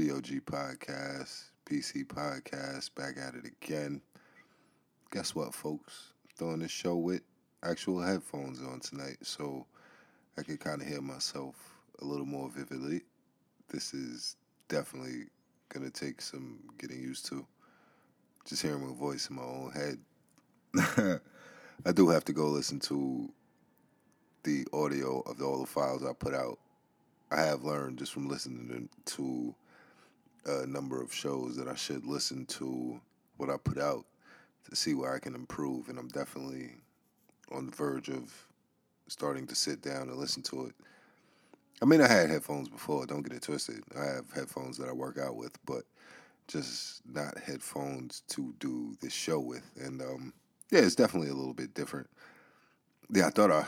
VOG Podcast, PC Podcast, back at it again. Guess what, folks? Doing this show with actual headphones on tonight, so I can kind of hear myself a little more vividly. This is definitely gonna take some getting used to. Just hearing my voice in my own head. I do have to go listen to the audio of all the files I put out. I have learned just from listening to a number of shows that I should listen to what I put out to see where I can improve. And I'm definitely on the verge of starting to sit down and listen to it. I mean, I had headphones before, don't get it twisted. I have headphones that I work out with, but just not headphones to do this show with. And um, yeah, it's definitely a little bit different. Yeah, I thought I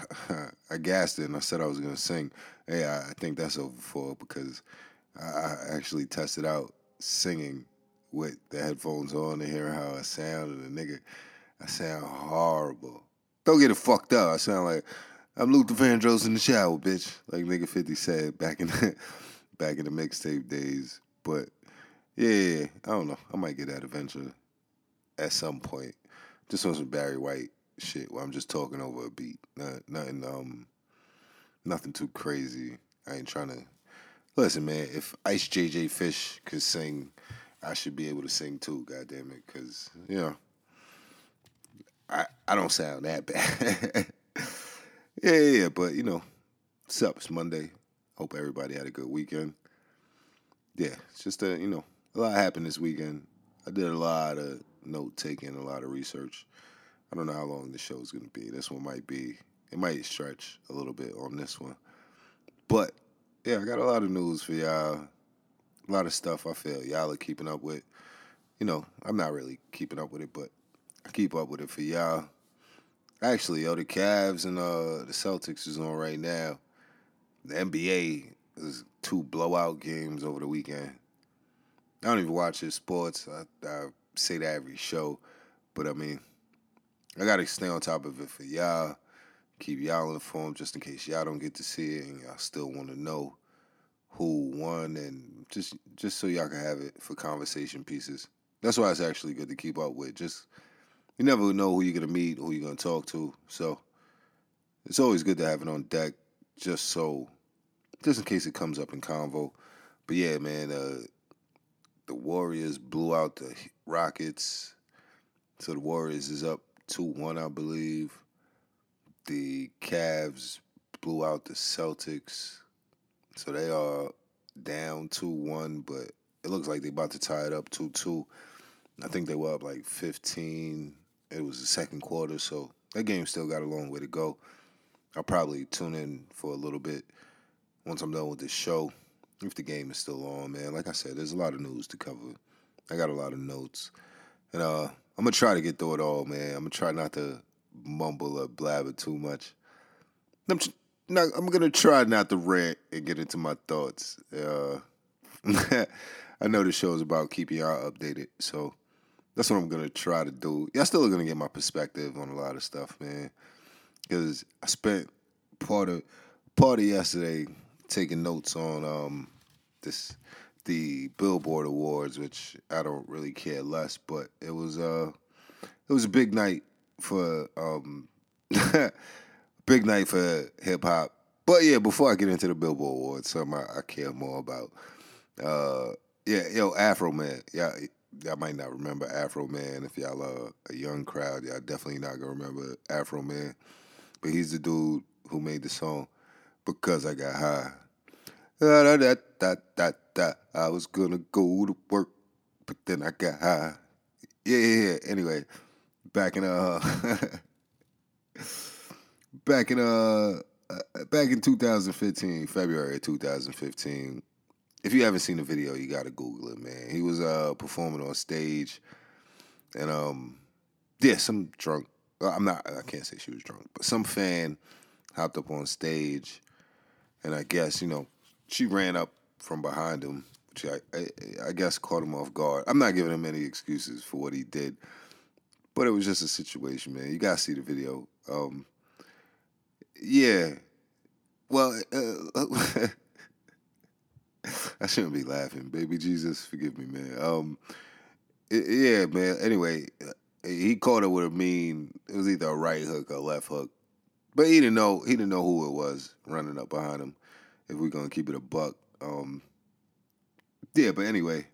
I gassed it and I said I was gonna sing. Hey, I, I think that's over for because I, actually tested out singing with the headphones on to hear how I sound and the nigga I sound horrible. Don't get it fucked up. I sound like I'm Luther Vandross in the shower, bitch. Like nigga 50 said back in the back in the mixtape days. But yeah, I don't know. I might get that eventually at some point. Just on some Barry White shit where I'm just talking over a beat. Not, nothing um nothing too crazy. I ain't trying to listen, man. If Ice JJ Fish could sing, I should be able to sing too. God damn it, because you know, I I don't sound that bad. yeah, yeah, but you know, what's up? It's Monday. Hope everybody had a good weekend. Yeah, it's just a you know a lot happened this weekend. I did a lot of note taking, a lot of research. I don't know how long the show's gonna be. This one might be. It might stretch a little bit on this one, but yeah, I got a lot of news for y'all. A lot of stuff I feel y'all are keeping up with. You know, I'm not really keeping up with it, but I keep up with it for y'all. Actually, yo, the Cavs and uh, the Celtics is on right now. The NBA is two blowout games over the weekend. I don't even watch his sports. I, I say that every show, but I mean, I gotta stay on top of it for y'all. Keep y'all informed just in case y'all don't get to see it and y'all still want to know who won and just just so y'all can have it for conversation pieces. That's why it's actually good to keep up with. Just you never know who you're gonna meet, who you're gonna talk to. So it's always good to have it on deck, just so, just in case it comes up in convo. But yeah, man, uh, the Warriors blew out the Rockets, so the Warriors is up two one, I believe. The Cavs blew out the Celtics, so they are down two one, but it looks like they're about to tie it up two two. I think they were up like fifteen it was the second quarter, so that game still got a long way to go. I'll probably tune in for a little bit once I'm done with this show. If the game is still on, man. Like I said, there's a lot of news to cover. I got a lot of notes. And uh, I'm gonna try to get through it all, man. I'm gonna try not to mumble or blabber too much. I'm, not, I'm gonna try not to rant and get into my thoughts. Uh, I know the show is about keeping y'all updated, so that's what I'm gonna try to do. Y'all still gonna get my perspective on a lot of stuff, man. Because I spent part of part of yesterday taking notes on um, this the Billboard Awards, which I don't really care less, but it was uh it was a big night for um big night for hip hop. But yeah, before I get into the Billboard Awards, something I, I care more about. Uh yeah, yo, Afroman. Yeah, y'all might not remember Afroman. If y'all are a young crowd, y'all definitely not gonna remember Afroman. But he's the dude who made the song because I got high. Da, da, da, da, da, I was gonna go to work, but then I got high. Yeah, yeah, yeah. Anyway, back in uh, back in uh, uh, back in 2015, February 2015, if you haven't seen the video, you gotta Google it, man. He was uh performing on stage, and um, yeah, some drunk. I'm not. I can't say she was drunk, but some fan hopped up on stage, and I guess you know she ran up from behind him, which I, I, I guess caught him off guard. I'm not giving him any excuses for what he did, but it was just a situation, man. You gotta see the video. Um, yeah. Well, uh, I shouldn't be laughing. Baby Jesus, forgive me, man. Um, it, yeah, man. Anyway, he caught it with a mean. It was either a right hook or left hook, but he didn't know. He didn't know who it was running up behind him. If we're gonna keep it a buck, um, yeah. But anyway,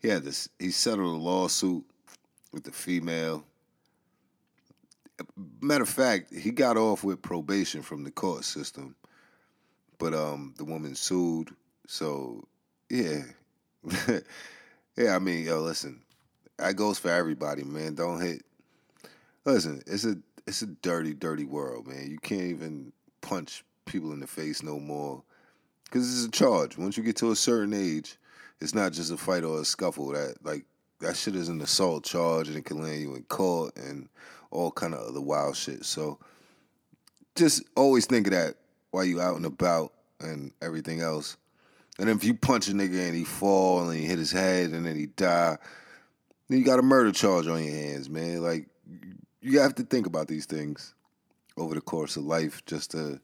he had this. He settled a lawsuit with the female. Matter of fact, he got off with probation from the court system, but um, the woman sued. So yeah, yeah. I mean, yo, listen, that goes for everybody, man. Don't hit. Listen, it's a it's a dirty, dirty world, man. You can't even punch people in the face no more because it's a charge. Once you get to a certain age, it's not just a fight or a scuffle. That like that shit is an assault charge and it can land you in court and all kind of other wild shit. So just always think of that while you out and about and everything else. And if you punch a nigga and he fall and he hit his head and then he die, then you got a murder charge on your hands, man. Like you have to think about these things over the course of life just to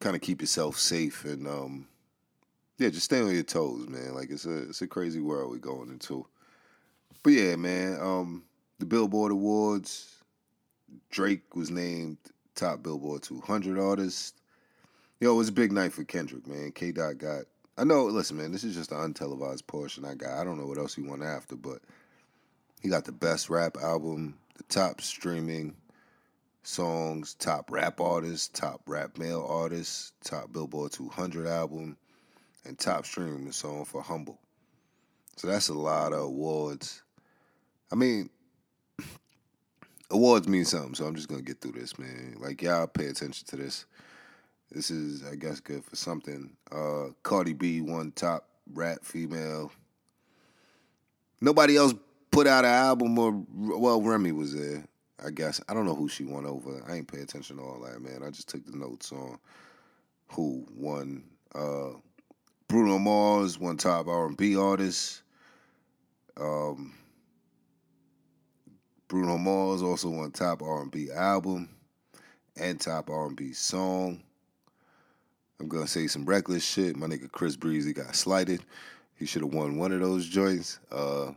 kind of keep yourself safe and um yeah, just stay on your toes, man. Like it's a it's a crazy world we're going into. But yeah, man, um the Billboard Awards, Drake was named top Billboard 200 artist. Yo, it was a big night for Kendrick, man. K. Dot got. I know. Listen, man, this is just an untelevised portion I got. I don't know what else he won after, but he got the best rap album, the top streaming songs, top rap artist, top rap male artist, top Billboard 200 album, and top streaming song for Humble. So that's a lot of awards. I mean, awards mean something, so I'm just gonna get through this, man. Like y'all pay attention to this. This is, I guess, good for something. Uh, Cardi B won top rap female. Nobody else put out an album or well, Remy was there. I guess I don't know who she won over. I ain't pay attention to all that, man. I just took the notes on who won. Uh, Bruno Mars won top R and B artist. Um, Bruno Mars also won top R and B album and top R and B song. I'm gonna say some reckless shit. My nigga Chris Breezy got slighted. He should have won one of those joints. Uh,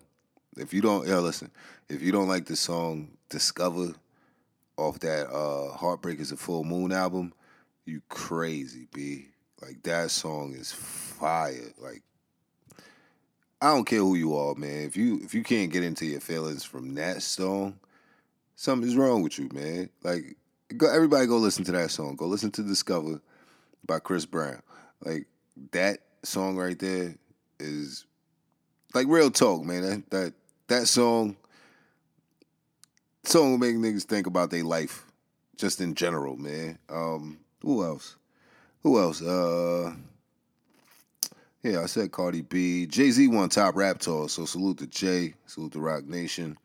if you don't, yeah, listen. If you don't like the song "Discover" off that uh, "Heartbreak Is a Full Moon" album, you crazy, b. Like that song is fire. Like I don't care who you are, man. If you if you can't get into your feelings from that song, something's wrong with you, man. Like go, everybody go listen to that song. Go listen to "Discover" by Chris Brown. Like that song right there is like real talk, man. That that that song song will make niggas think about their life just in general, man. Um, who else? Who else? Uh yeah, I said Cardi B. Jay Z won top rap tour, so salute to Jay, salute to Roc Nation.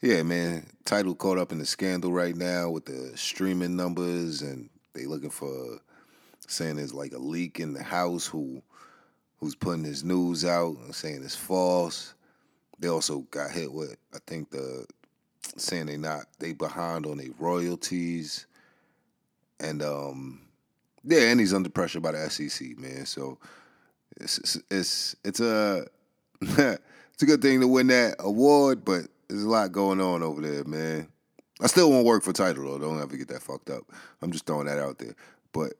Yeah, man. Tidal caught up in the scandal right now with the streaming numbers, and they looking for saying there's like a leak in the house who who's putting this news out and saying it's false. They also got hit with I think the saying they not they behind on their royalties, and um yeah, and he's under pressure by the SEC, man. So it's it's it's, a it's a good thing to win that award, but there's a lot going on over there, man. I still won't work for Tidal though. Don't ever get that fucked up. I'm just throwing that out there. But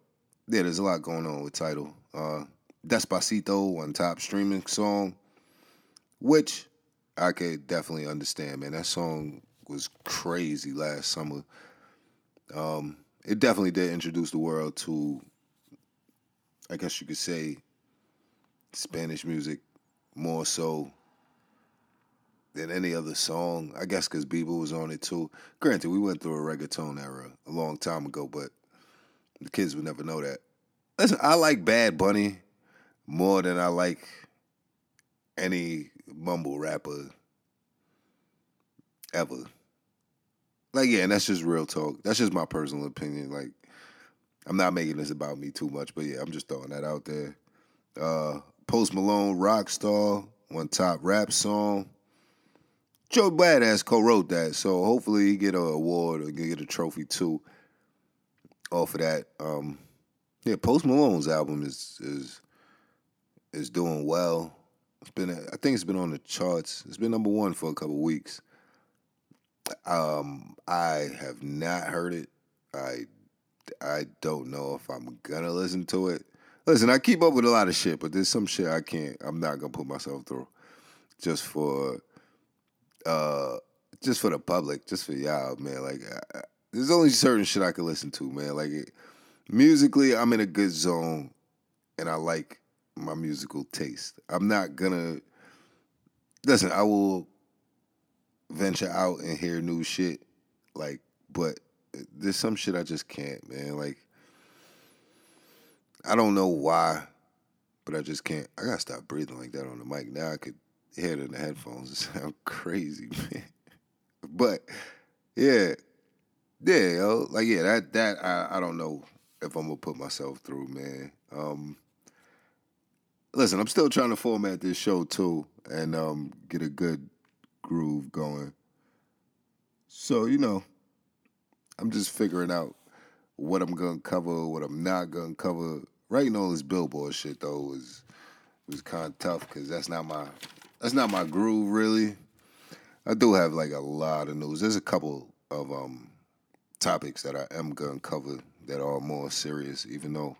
yeah, there's a lot going on with Tidal. Uh, Despacito, won top streaming song, which I could definitely understand, man. That song was crazy last summer. Um, it definitely did introduce the world to, I guess you could say, Spanish music more so than any other song. I guess because Bieber was on it too. Granted, we went through a reggaeton era a long time ago, but the kids would never know that. Listen, I like Bad Bunny more than I like any mumble rapper ever. Like, yeah, and that's just real talk. That's just my personal opinion. Like, I'm not making this about me too much, but yeah, I'm just throwing that out there. Uh, Post Malone, Rockstar, won top rap song. Joe Badass co-wrote that, so hopefully he get an award or get a trophy too off of that. Um, yeah, Post Malone's album is is is doing well. It's been, I think it's been on the charts. It's been number one for a couple weeks. Um, I have not heard it. I, I don't know if I'm gonna listen to it. Listen, I keep up with a lot of shit, but there's some shit I can't. I'm not gonna put myself through, just for, uh, just for the public, just for y'all, man. Like, I, there's only certain shit I can listen to, man. Like, it, musically, I'm in a good zone, and I like my musical taste. I'm not gonna listen. I will venture out and hear new shit, like, but there's some shit I just can't, man. Like, I don't know why, but I just can't. I gotta stop breathing like that on the mic. Now I could hear it in the headphones. It sounds crazy, man. But yeah, yeah, yo, like yeah, that that I, I don't know if I'm gonna put myself through, man. Um, listen, I'm still trying to format this show too, and um, get a good groove going. So you know, I'm just figuring out what I'm gonna cover, what I'm not gonna cover. Writing all this billboard shit though was was kind of tough because that's not my that's not my groove really. I do have like a lot of news. There's a couple of um topics that I am gonna cover that are more serious, even though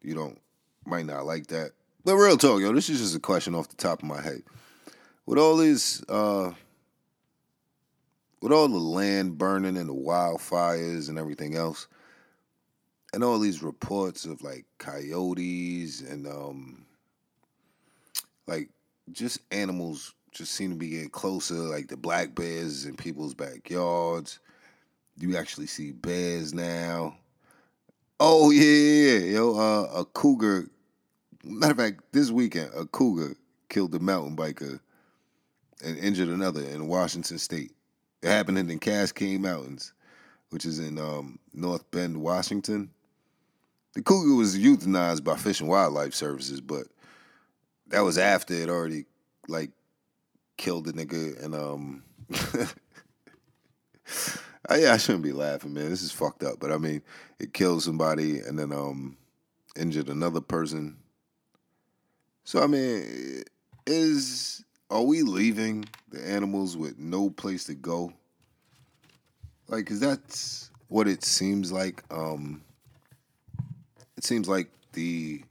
you don't might not like that. But real talk, yo, this is just a question off the top of my head. With all these uh with all the land burning and the wildfires and everything else, and all these reports of like coyotes and um like just animals just seem to be getting closer, like the black bears in people's backyards. You actually see bears now. Oh yeah, yeah, yeah. yo, uh, a cougar. Matter of fact, this weekend, a cougar killed a mountain biker and injured another in Washington State. It happened in the Cascade Mountains, which is in um, North Bend, Washington. The cougar was euthanized by Fish and Wildlife Services, but that was after it already like killed the nigga and um yeah, I shouldn't be laughing, man. This is fucked up. But I mean, it killed somebody and then um injured another person. So I mean, is are we leaving the animals with no place to go? Like, cause that's what it seems like. Um, it seems like the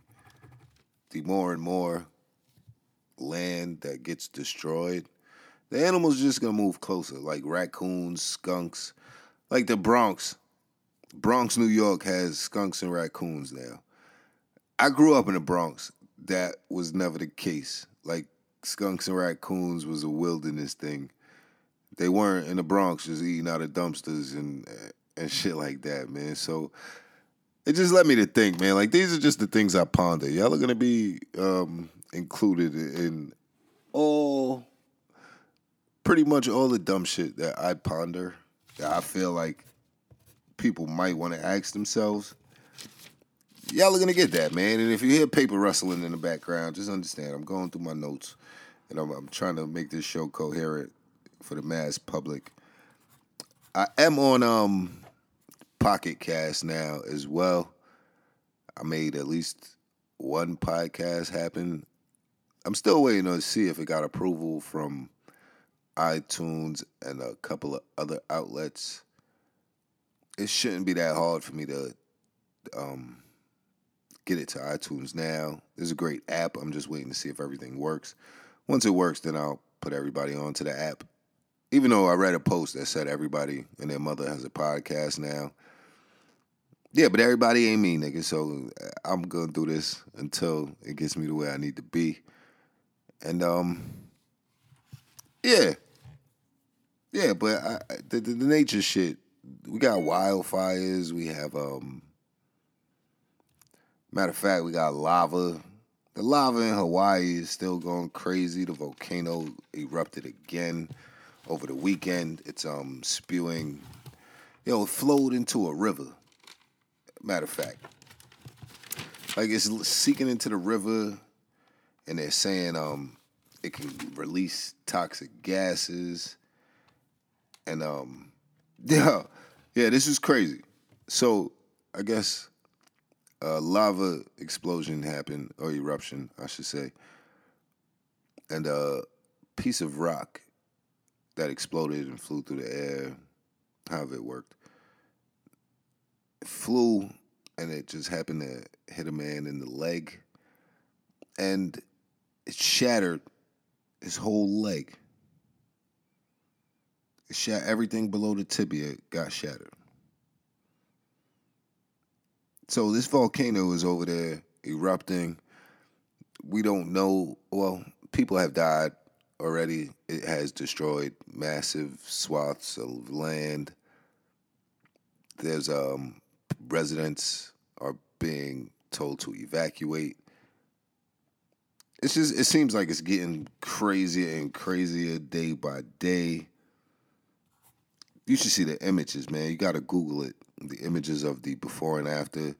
the more and more land that gets destroyed, the animals are just gonna move closer. Like raccoons, skunks, like the Bronx. Bronx, New York has skunks and raccoons now. I grew up in the Bronx. That was never the case. Like skunks and raccoons was a wilderness thing. They weren't in the Bronx just eating out of dumpsters and and shit like that, man. So it just led me to think, man. Like these are just the things I ponder. Y'all are gonna be um, included in all, pretty much all the dumb shit that I ponder. That I feel like people might want to ask themselves. Y'all are gonna get that, man. And if you hear paper rustling in the background, just understand I'm going through my notes, and I'm, I'm trying to make this show coherent for the mass public. I am on um Pocket Cast now as well. I made at least one podcast happen. I'm still waiting to see if it got approval from iTunes and a couple of other outlets. It shouldn't be that hard for me to um, get it to iTunes now. There's a great app. I'm just waiting to see if everything works. Once it works, then I'll put everybody onto the app. Even though I read a post that said everybody and their mother has a podcast now. Yeah, but everybody ain't me, nigga. So uh, I'm gonna do this until it gets me to where I need to be. And um, yeah, yeah. But I, the, the the nature shit. We got wildfires. We have um. Matter of fact, we got lava. The lava in Hawaii is still going crazy. The volcano erupted again over the weekend. It's um spewing. You know, it flowed into a river Matter of fact, like it's seeking into the river, and they're saying um it can release toxic gases, and um yeah yeah this is crazy. So I guess a lava explosion happened or eruption, I should say, and a piece of rock that exploded and flew through the air. However, it worked flew and it just happened to hit a man in the leg and it shattered his whole leg. It shat everything below the tibia got shattered. So this volcano is over there erupting. We don't know. Well, people have died already. It has destroyed massive swaths of land. There's um, residents are being told to evacuate. It's just it seems like it's getting crazier and crazier day by day. You should see the images, man. You got to Google it. The images of the before and after,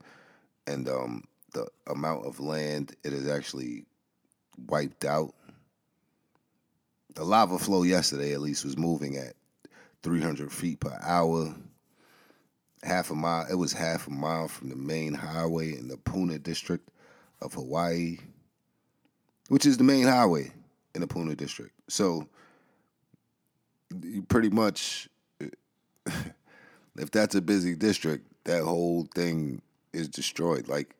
and um, the amount of land it has actually wiped out. The lava flow yesterday, at least, was moving at 300 feet per hour half a mile. It was half a mile from the main highway in the Puna district of Hawaii, which is the main highway in the Puna district. So you pretty much, if that's a busy district, that whole thing is destroyed. Like,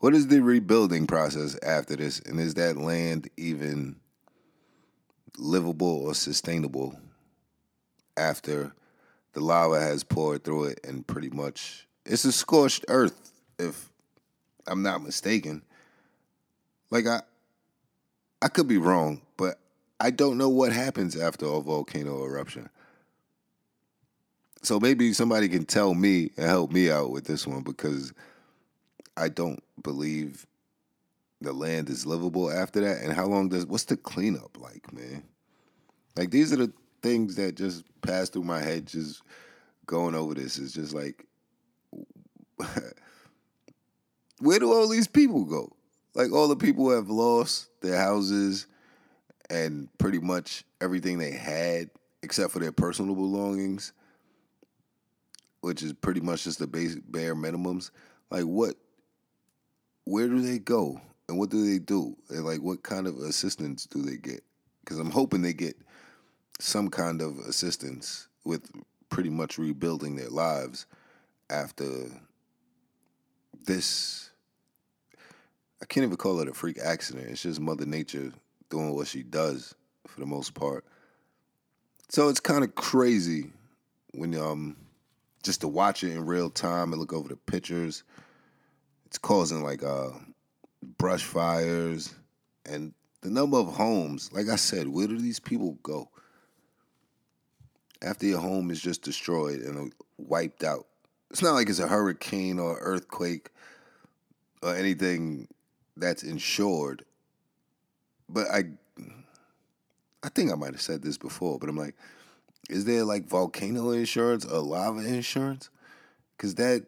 what is the rebuilding process after this? And is that land even livable or sustainable after the lava has poured through it and pretty much it's a scorched earth if I'm not mistaken. Like I I could be wrong, but I don't know what happens after a volcano eruption. So maybe somebody can tell me and help me out with this one because I don't believe the land is livable after that. And how long does what's the cleanup like, man? Like these are the things that just pass through my head just going over this is just like where do all these people go? Like all the people who have lost their houses and pretty much everything they had except for their personal belongings, which is pretty much just the basic bare minimums. Like what where do they go? And what do they do? And like what kind of assistance do they get? Because I'm hoping they get some kind of assistance with pretty much rebuilding their lives after this. I can't even call it a freak accident. It's just Mother Nature doing what she does for the most part. So it's kind of crazy when um just to watch it in real time and look over the pictures. It's causing like uh brush fires and the number of homes. Like I said, where do these people go? After your home is just destroyed and uh, wiped out. It's not like it's a hurricane or earthquake or anything that's insured. But I I think I might have said this before, but I'm like, is there like volcano insurance or lava insurance? Cuz that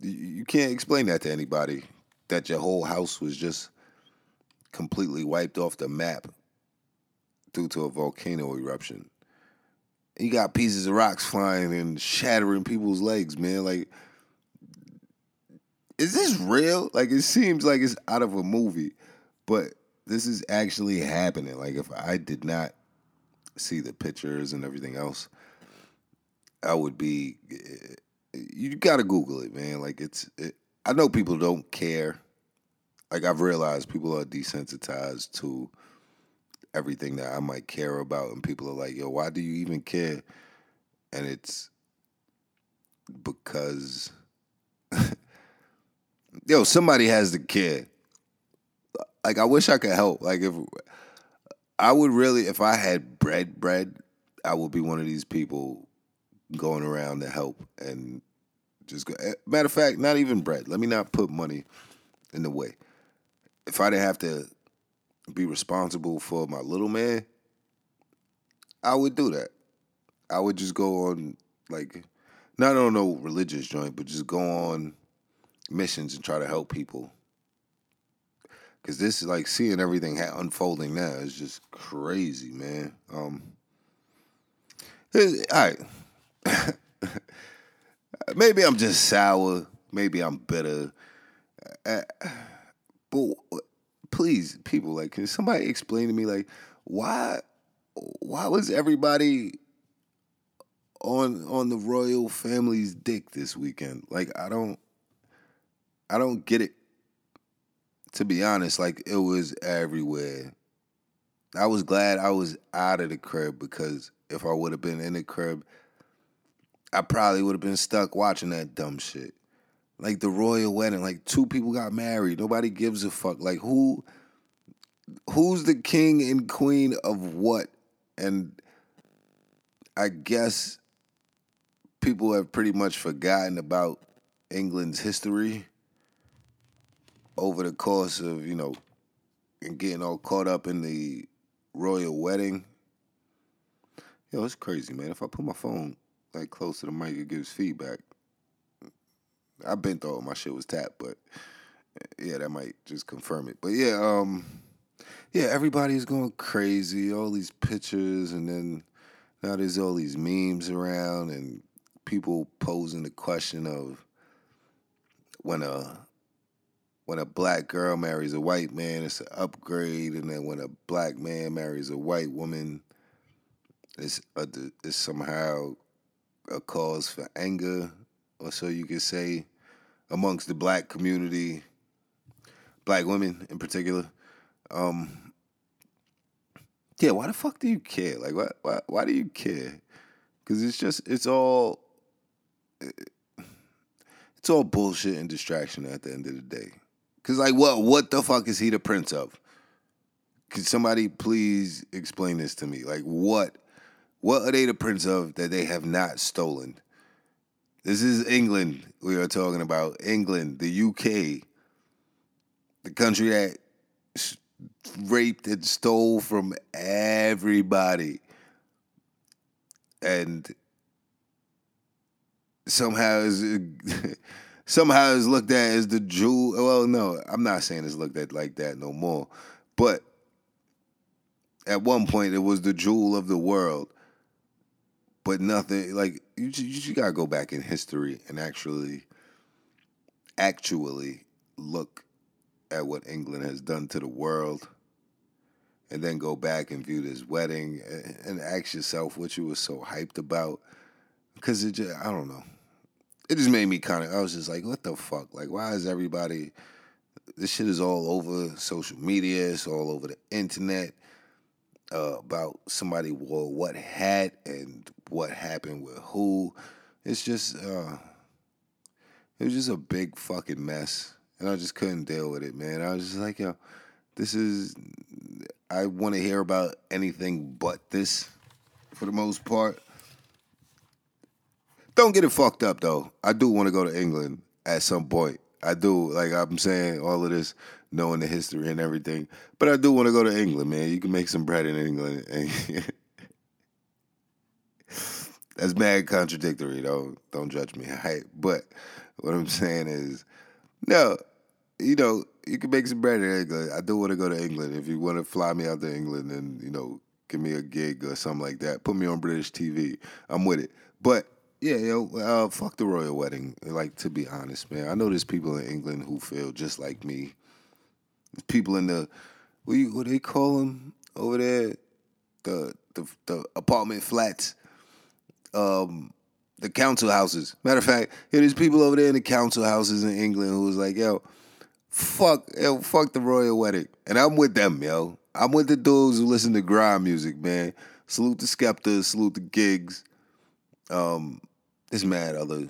you can't explain that to anybody that your whole house was just completely wiped off the map due to a volcano eruption you got pieces of rocks flying and shattering people's legs, man. Like, is this real? Like, it seems like it's out of a movie, but this is actually happening. Like, if I did not see the pictures and everything else, I would be. Eh, you gotta Google it, man. Like, it's. It, I know people don't care. Like, I've realized people are desensitized to everything that I might care about, and people are like, "Yo, why do you even care?" And it's because, yo, somebody has to care. Like, I wish I could help. Like, if I would really, if I had bread, bread, I would be one of these people going around to help and just go. Eh, matter of fact, not even bread. Let me not put money in the way. If I didn't have to be responsible for my little man, I would do that. I would just go on like not on no religious joint, but just go on missions and try to help people. Cause this is like seeing everything ha- unfolding now is just crazy, man. Um, all right. maybe I'm just sour. Maybe I'm bitter. Uh, but please, people, like, can somebody explain to me, like, why, why was everybody on on the royal family's dick this weekend? Like, I don't, I don't get it. To be honest, like, it was everywhere. I was glad I was out of the crib because if I would have been in the crib, I probably would have been stuck watching that dumb shit. Like the royal wedding, like two people got married. Nobody gives a fuck. Like who who's the king and queen of what? And I guess people have pretty much forgotten about England's history over the course of, you know, and getting all caught up in the royal wedding. Yo, it's crazy, man. If I put my phone like close to the mic, it gives feedback. I've been thought my shit was tapped, but yeah, that might just confirm it. But yeah, um, yeah, everybody's going crazy. All these pictures, and then now there's all these memes around, and people posing the question of when a when a black girl marries a white man, it's an upgrade, and then when a black man marries a white woman, it's a, it's somehow a cause for anger, or so you could say, amongst the black community, black women in particular. Um, yeah, why the fuck do you care? Like, why why why do you care? Because it's just it's all it's all bullshit and distraction at the end of the day. Cause like what what the fuck is he the prince of? Could somebody please explain this to me? Like what what are they the prince of that they have not stolen? This is England we are talking about. England, the UK, the country that raped and stole from everybody. And somehow is somehow is looked at as the jewel. Well, no, I'm not saying it's looked at like that no more. But at one point, it was the jewel of the world. But nothing like you. You gotta go back in history and actually, actually look at what England has done to the world, and then go back and view this wedding and ask yourself what you were so hyped about. Because it just, I don't know it just made me kind of. I was just like, what the fuck? Like, why is everybody? This shit is all over social media. It's all over the internet uh, about somebody wore what hat and what happened with who. It's just, uh, it was just a big fucking mess, and I just couldn't deal with it, man. I was just like, yo, this is. I want to hear about anything but this, for the most part. Don't get it fucked up though. I do want to go to England at some point. I do. Like I'm saying, all of this, knowing the history and everything. But I do want to go to England, man. You can make some bread in England. That's mad contradictory, though. Don't judge me. Right? But what I'm saying is, no, you know, you can make some bread in England. I do want to go to England. If you want to fly me out to England and, you know, give me a gig or something like that, put me on British TV. I'm with it. But yeah, yo, uh, fuck the royal wedding. Like to be honest, man, I know there's people in England who feel just like me. People in the what you what they call them over there, the the the apartment flats, um, the council houses. Matter of fact, yeah, there's people over there in the council houses in England who was like, yo, fuck, yo, fuck the royal wedding, and I'm with them, yo. I'm with the dudes who listen to grime music, man. Salute the Skepta, salute the Giggs. Um, there's mad other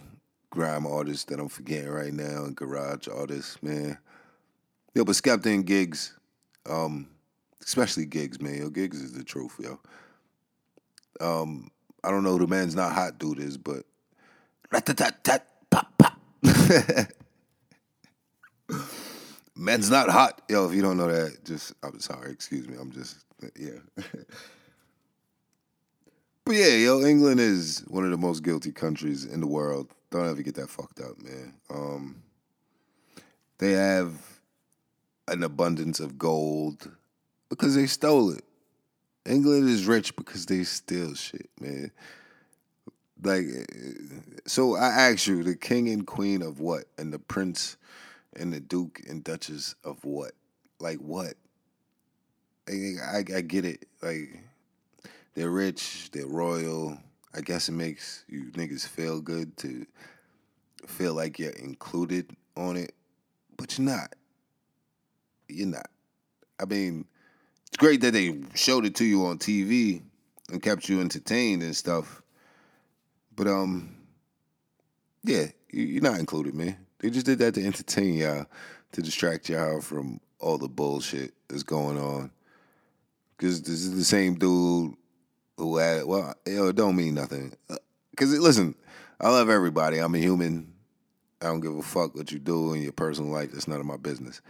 grime artists that I'm forgetting right now and garage artists, man. Yo, but Skepta and Giggs, um, especially Giggs, man. Yo, Giggs is the truth, yo. Um, I don't know who the man's not hot dude is, but rat-tat-tat, pop, pop. Men's not hot. Yo, if you don't know that, just I'm sorry, excuse me. I'm just yeah. But yeah, yo, England is one of the most guilty countries in the world. Don't ever get that fucked up, man. Um, they have an abundance of gold because they stole it. England is rich because they steal shit, man. Like, so I ask you, the king and queen of what, and the prince and the duke and duchess of what? Like what? I, I, I get it. Like they're rich, they're royal. I guess it makes you niggas feel good to feel like you're included on it, but you're not. You're not. I mean, it's great that they showed it to you on TV and kept you entertained and stuff. But um, yeah, you're not included, man. They just did that to entertain y'all, to distract y'all from all the bullshit that's going on. Cause this is the same dude who had well, it don't mean nothing. Cause listen, I love everybody. I'm a human. I don't give a fuck what you do in your personal life. That's none of my business.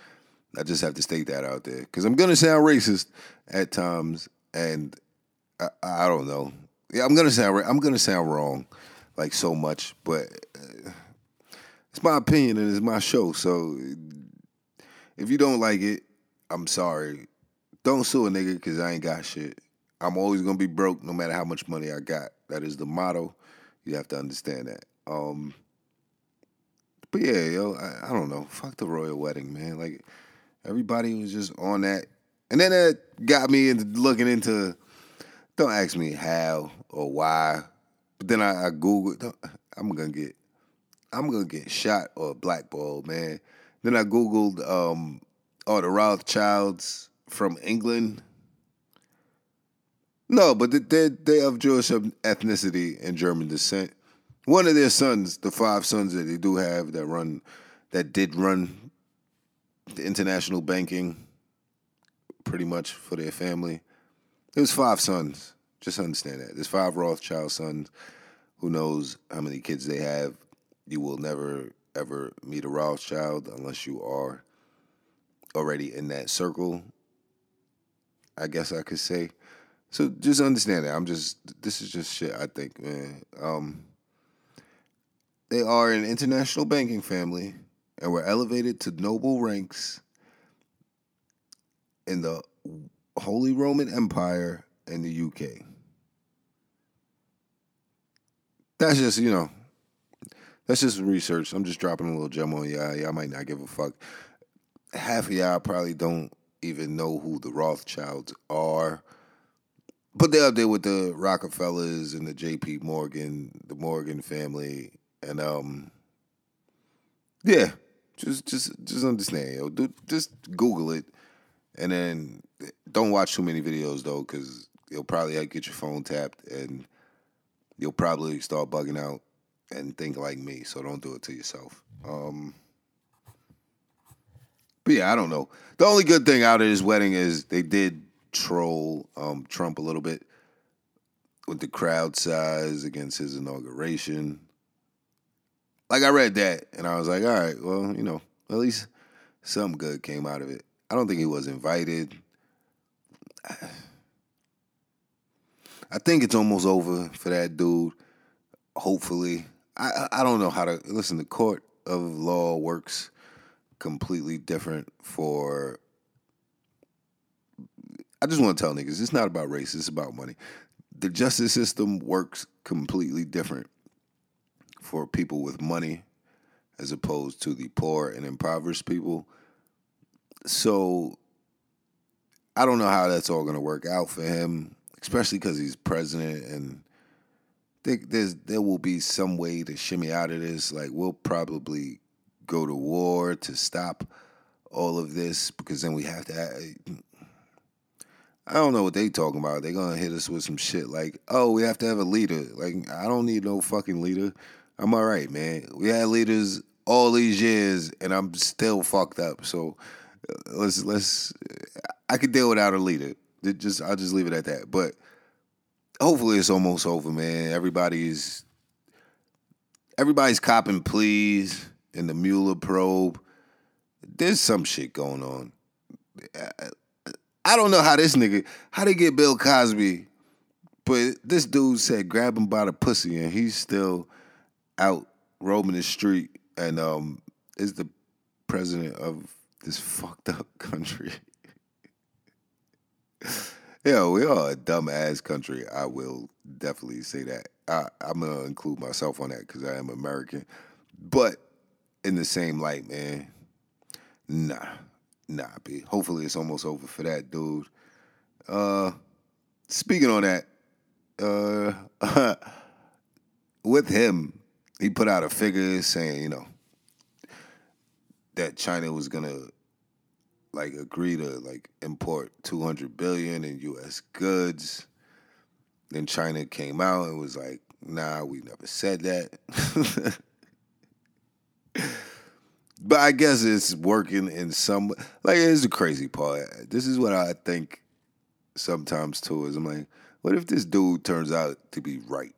I just have to state that out there because I'm gonna sound racist at times, and I, I don't know. Yeah, I'm gonna sound I'm gonna sound wrong, like so much, but uh, it's my opinion and it's my show. So if you don't like it, I'm sorry. Don't sue a nigga because I ain't got shit. I'm always gonna be broke no matter how much money I got. That is the motto. You have to understand that. Um, but yeah, yo, I, I don't know. Fuck the royal wedding, man. Like everybody was just on that, and then that got me into looking into. Don't ask me how or why, but then I, I googled. I'm gonna get, I'm gonna get shot or blackballed, man. Then I googled um, all the Rothschilds from England. No, but they're, they're of Jewish ethnicity and German descent one of their sons, the five sons that they do have that run, that did run the international banking, pretty much for their family. There's five sons. Just understand that. There's five Rothschild sons. Who knows how many kids they have? You will never ever meet a Rothschild unless you are already in that circle. I guess I could say. So just understand that. I'm just this is just shit I think, man. Um they are an international banking family and were elevated to noble ranks in the Holy Roman Empire and the UK. That's just, you know, that's just research. I'm just dropping a little gem on y'all. Y'all might not give a fuck. Half of y'all probably don't even know who the Rothschilds are. But they're up there with the Rockefellers and the J.P. Morgan, the Morgan family, and um, yeah, just just just understand, yo. Do, just Google it, and then don't watch too many videos though, because you'll probably get your phone tapped, and you'll probably start bugging out and think like me. So don't do it to yourself. Um, but yeah, I don't know. The only good thing out of this wedding is they did troll um, Trump a little bit with the crowd size against his inauguration like I read that and I was like, all right, well, you know, at least something good came out of it. I don't think he was invited. I think it's almost over for that dude. Hopefully, I I don't know how to listen. The court of law works completely different for. I just want to tell niggas it's not about race. It's about money. The justice system works completely different for people with money as opposed to the poor and impoverished people. So I don't know how that's all going to work out for him, especially because he's president and think there's there will be some way to shimmy out of this. Like we'll probably go to war to stop all of this because then we have to. Have, I don't know what they talking about. They're gonna hit us with some shit like, "Oh, we have to have a leader." Like I don't need no fucking leader. I'm all right, man. We had leaders all these years, and I'm still fucked up. So uh, let's let's. I could deal without a leader. Just I'll just leave it at that. But hopefully, it's almost over, man. Everybody's everybody's copping pleas in the Mueller probe. There's some shit going on. I don't know how this nigga how they get Bill Cosby, but this dude said grab him by the pussy, and he's still out roaming the street and um, is the president of this fucked up country. Yeah, we are a dumb ass country. I will definitely say that. I, I'm gonna include myself on that because I am American. But in the same light, man, nah, nah, B. Hopefully it's almost over for that dude. Uh, speaking on that, uh, with him, he put out a figure saying, you know, that China was gonna like agree to like import 200 billion in US goods. Then China came out and was like, "Nah, we never said that." but I guess it's working in some like it's the crazy part. This is what I think sometimes too is I'm like, what if this dude turns out to be right?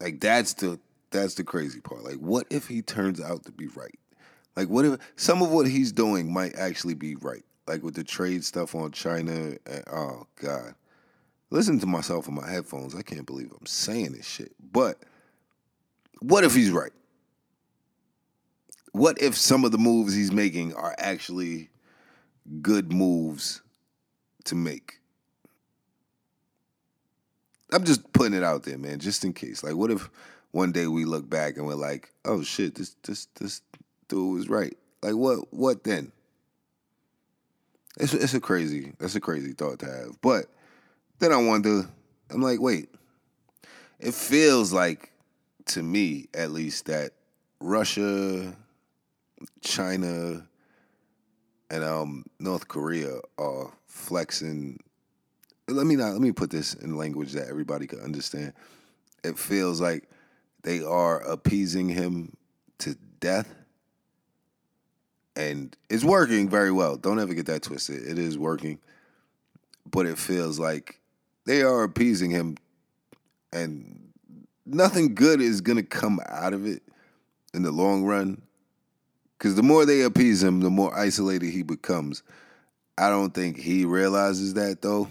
Like that's the that's the crazy part. Like what if he turns out to be right? Like what if some of what he's doing might actually be right? Like with the trade stuff on China. And, oh God, listen to myself in my headphones. I can't believe I'm saying this shit. But what if he's right? What if some of the moves he's making are actually good moves to make? I'm just putting it out there, man, just in case. Like, what if one day we look back and we're like, "Oh shit, this this this dude was right." Like, what what then? It's it's a crazy that's a crazy thought to have. But then I wonder, I'm like, wait, it feels like to me at least that Russia, China, and um, North Korea are flexing. Let me not let me put this in language that everybody can understand. It feels like they are appeasing him to death. And it's working very well. Don't ever get that twisted. It is working. But it feels like they are appeasing him and nothing good is going to come out of it in the long run. Because the more they appease him, the more isolated he becomes. I don't think he realizes that though.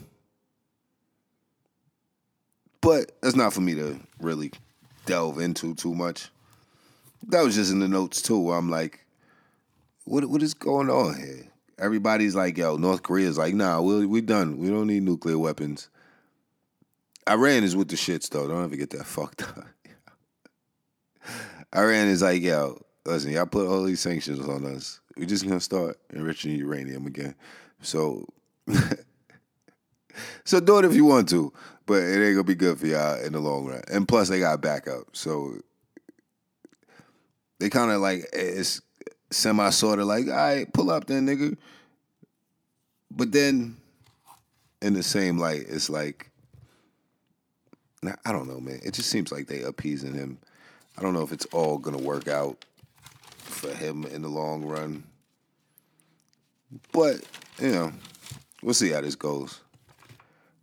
But that's not for me to really delve into too much. That was just in the notes too. I'm like, what what is going on here? Everybody's like, yo, North Korea's like, nah, we we done. We don't need nuclear weapons. Iran is with the shits though. Don't ever get that fucked up. Iran is like, yo, listen, y'all put all these sanctions on us. We're just gonna start enriching uranium again. So, so do it if you want to, but it ain't gonna be good for y'all in the long run. And plus, they got backup, so they kind of like it's semi sort of like, all right, pull up then, nigga. But then, in the same light, it's like, I don't know, man. It just seems like they appeasing him. I don't know if it's all gonna work out for him in the long run. But, you know, we'll see how this goes.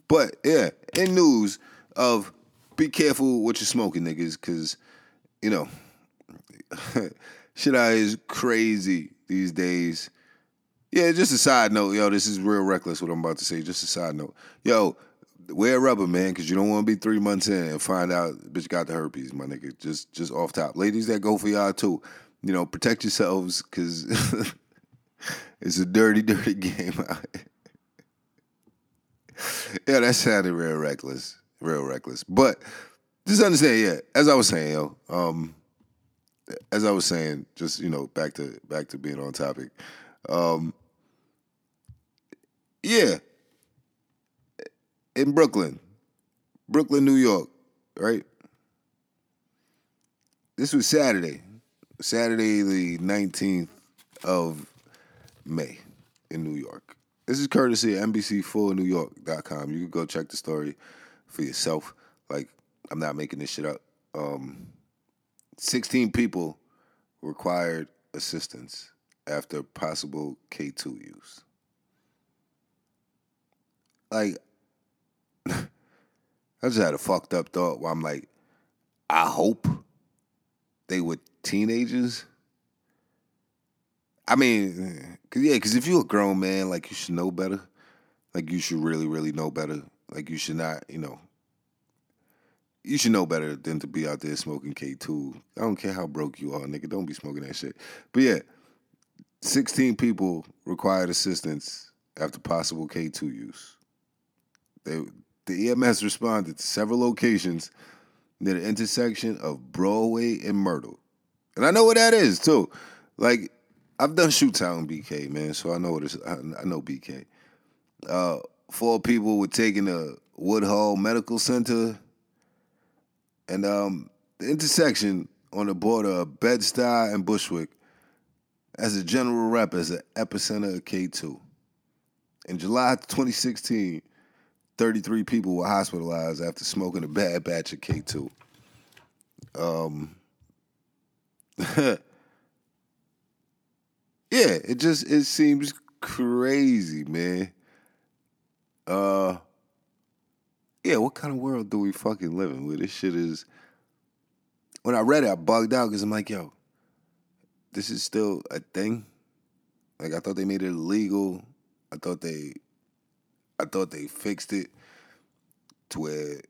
But yeah, in news of be careful what you're smoking, niggas, cause, you know, shit out is crazy these days. Yeah, just a side note, yo, this is real reckless what I'm about to say. Just a side note. Yo, wear rubber, man, because you don't want to be three months in and find out bitch got the herpes, my nigga. Just just off top. Ladies that go for y'all too, you know, protect yourselves because it's a dirty, dirty game out here. yeah, that sounded real reckless. Real reckless. But just understand, yeah, as I was saying, yo, um, as I was saying, just, you know, back to back to being on topic. Um, yeah. In Brooklyn, Brooklyn, New York, right? This was Saturday. Saturday, the 19th of May in New York. This is courtesy of NBC4NewYork.com. You can go check the story for yourself. Like, I'm not making this shit up. Um, 16 people required assistance after possible K2 use. Like, I just had a fucked up thought where I'm like, I hope they were teenagers. I mean, cause yeah, cause if you're a grown man, like you should know better. Like you should really, really know better. Like you should not, you know, you should know better than to be out there smoking K2. I don't care how broke you are, nigga. Don't be smoking that shit. But yeah, 16 people required assistance after possible K2 use. They, the EMS responded to several locations near the intersection of Broadway and Myrtle. And I know what that is too. Like I've done shoot town BK, man, so I know what it's I, know BK. Uh, four people were taken to Woodhull Medical Center and um, the intersection on the border of Bed-Stuy and Bushwick as a general rep as an epicenter of K2. In July 2016, 33 people were hospitalized after smoking a bad batch of K2. Um, yeah, it just it seems crazy, man. Uh, yeah, what kind of world do we fucking live in where this shit is? When I read it, I bugged out because I'm like, yo, this is still a thing. Like I thought they made it illegal. I thought they, I thought they fixed it to where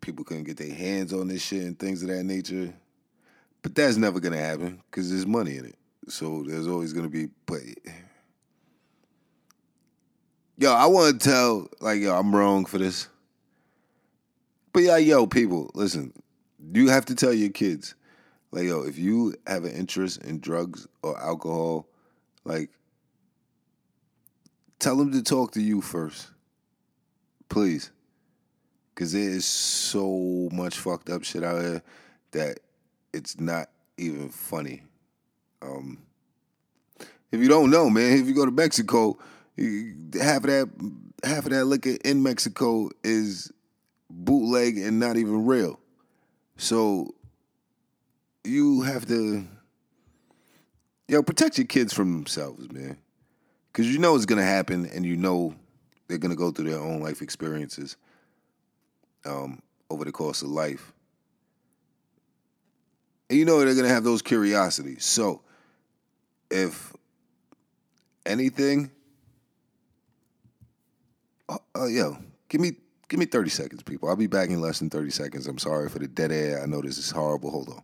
people couldn't get their hands on this shit and things of that nature. But that's never gonna happen because there's money in it. So there's always gonna be. But yo, I want to tell like yo, I'm wrong for this. But yeah, yo, people, listen. You have to tell your kids, like yo, if you have an interest in drugs or alcohol, like tell them to talk to you first, please, because there is so much fucked up shit out here that it's not even funny. If you don't know, man, if you go to Mexico, half of that half of that liquor in Mexico is bootleg and not even real. So you have to yo protect your kids from themselves, man. Cause you know it's gonna happen and you know they're gonna go through their own life experiences um, over the course of life. And you know they're gonna have those curiosities. So if anything, uh, uh, yo, give me give me thirty seconds, people. I'll be back in less than thirty seconds. I'm sorry for the dead air. I know this is horrible. Hold on.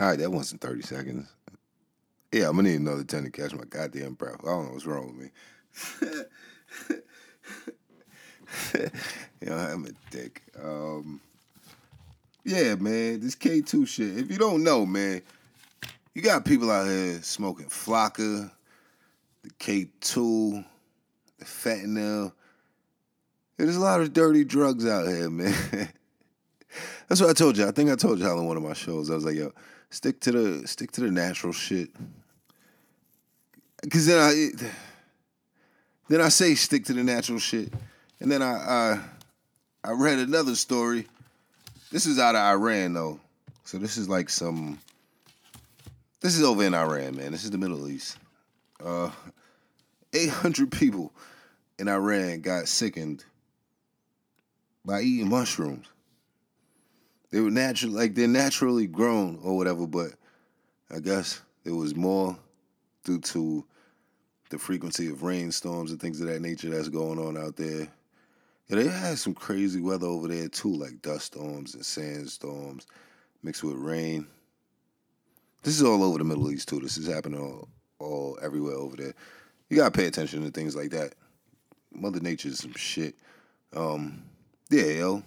All right, that wasn't 30 seconds. Yeah, I'm gonna need another 10 to catch my goddamn breath. I don't know what's wrong with me. you know, I'm a dick. Um, yeah, man, this K2 shit. If you don't know, man, you got people out here smoking Flakka, the K2, the fentanyl. There's a lot of dirty drugs out here, man. That's what I told you. I think I told y'all on one of my shows. I was like, yo, stick to the stick to the natural shit. Cause then I then I say stick to the natural shit, and then I I, I read another story. This is out of Iran though, so this is like some. This is over in Iran, man. This is the Middle East. Uh, 800 people in Iran got sickened by eating mushrooms. They were natural, like they're naturally grown or whatever, but I guess it was more due to the frequency of rainstorms and things of that nature that's going on out there. Yeah, they had some crazy weather over there too, like dust storms and sandstorms mixed with rain. This is all over the Middle East too. This is happening all, all everywhere over there. You gotta pay attention to things like that. Mother Nature's some shit. Um, yeah, yo.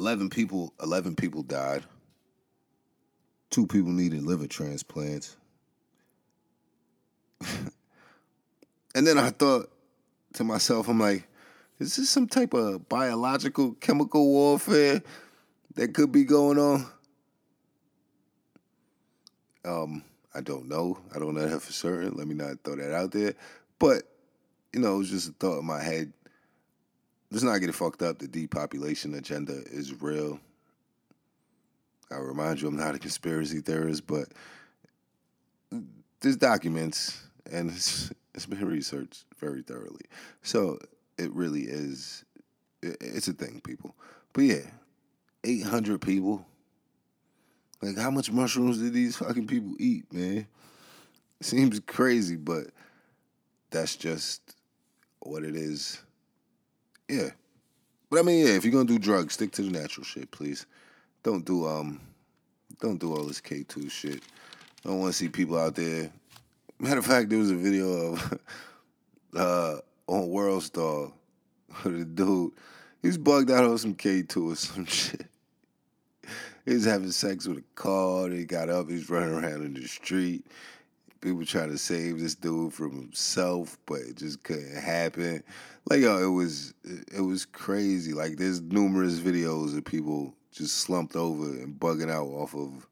11 people 11 people died. Two people needed liver transplants. And then i thought to myself i'm like is this some type of biological chemical warfare that could be going on? Um i don't know. I don't know that for certain. Let me not throw that out there. But you know it was just a thought in my head let's not get it fucked up. The depopulation agenda is real. I remind you, I'm not a conspiracy theorist, but there's documents, and it's, It's been researched very thoroughly. So it really is. It's a thing, people. But yeah, eight hundred people. Like, how much mushrooms did these fucking people eat, man? Seems crazy, but that's just what it is. Yeah. But I mean, yeah, if you're gonna do drugs, stick to the natural shit, please. Don't do um don't do all this K two shit. I don't wanna see people out there. Matter of fact, there was a video of uh on World Star a dude. He was bugged out on some K two or some shit. He was having sex with a car, he got up, he's running around in the street people trying to save this dude from himself, but it just couldn't happen. Like yo, it was it was crazy. Like there's numerous videos of people just slumped over and bugging out off of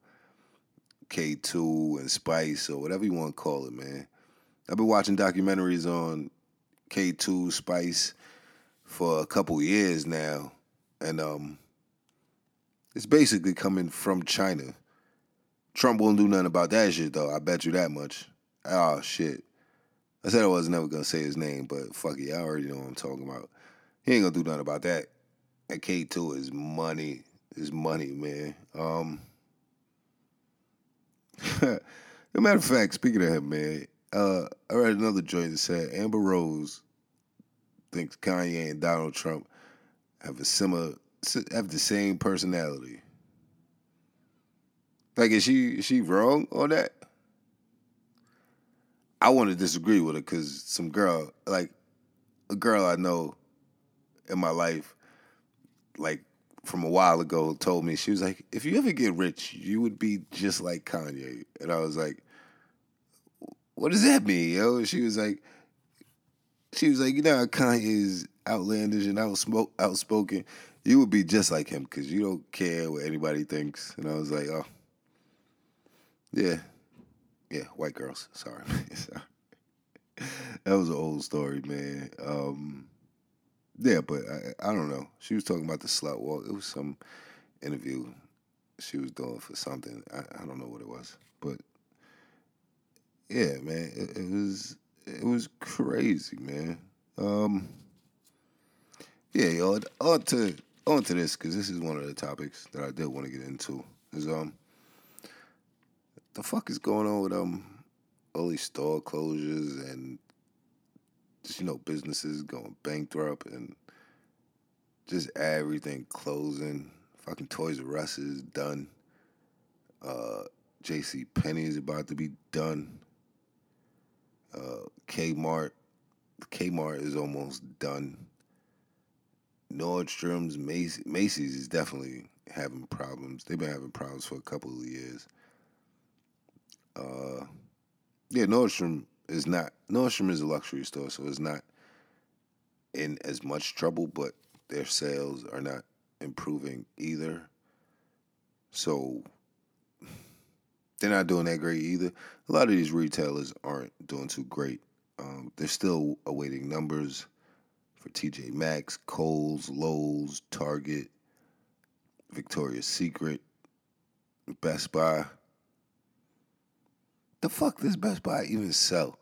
K2 and Spice or whatever you want to call it, man. I've been watching documentaries on K2 Spice for a couple years now, and um, it's basically coming from China. Trump won't do nothing about that shit though. I bet you that much. Oh shit. I said I was never gonna say his name, but fuck it, I already know what I'm talking about. He ain't gonna do nothing about that. That K two is money. Is money, man. Um As a matter of fact, speaking of him, man, uh, I read another joint that said Amber Rose thinks Kanye and Donald Trump have a similar have the same personality. Like, is she she wrong on that? I want to disagree with her because some girl, like a girl I know in my life, like from a while ago, told me she was like, if you ever get rich, you would be just like Kanye, and I was like, what does that mean, yo? she was like, she was like, you know, Kanye is outlandish and outspoken. You would be just like him because you don't care what anybody thinks. And I was like, oh. Yeah. Yeah, white girls. Sorry. That was an old story, man. Um, yeah, but I, I don't know. She was talking about the slut walk. It was some interview she was doing for something. I, I don't know what it was, but yeah, man, it, it was it was crazy, man. Um, yeah, yo, on to on to this because this is one of the topics that I did want to get into. Is um, the fuck is going on with um all these store closures and just you know businesses going bankrupt and just everything closing. Fucking Toys R Us is done. Uh, J.C. Penney is about to be done. Uh, Kmart, Kmart is almost done. Nordstrom's, Macy's, Macy's is definitely having problems. They've been having problems for a couple of years. Uh, yeah, Nordstrom is not. Nordstrom is a luxury store, so it's not in as much trouble, but their sales are not improving either. So they're not doing that great either. A lot of these retailers aren't doing too great. Um, they're still awaiting numbers for TJ Maxx, Kohl's, Lowe's, Target, Victoria's Secret, Best Buy the fuck does Best Buy even sell?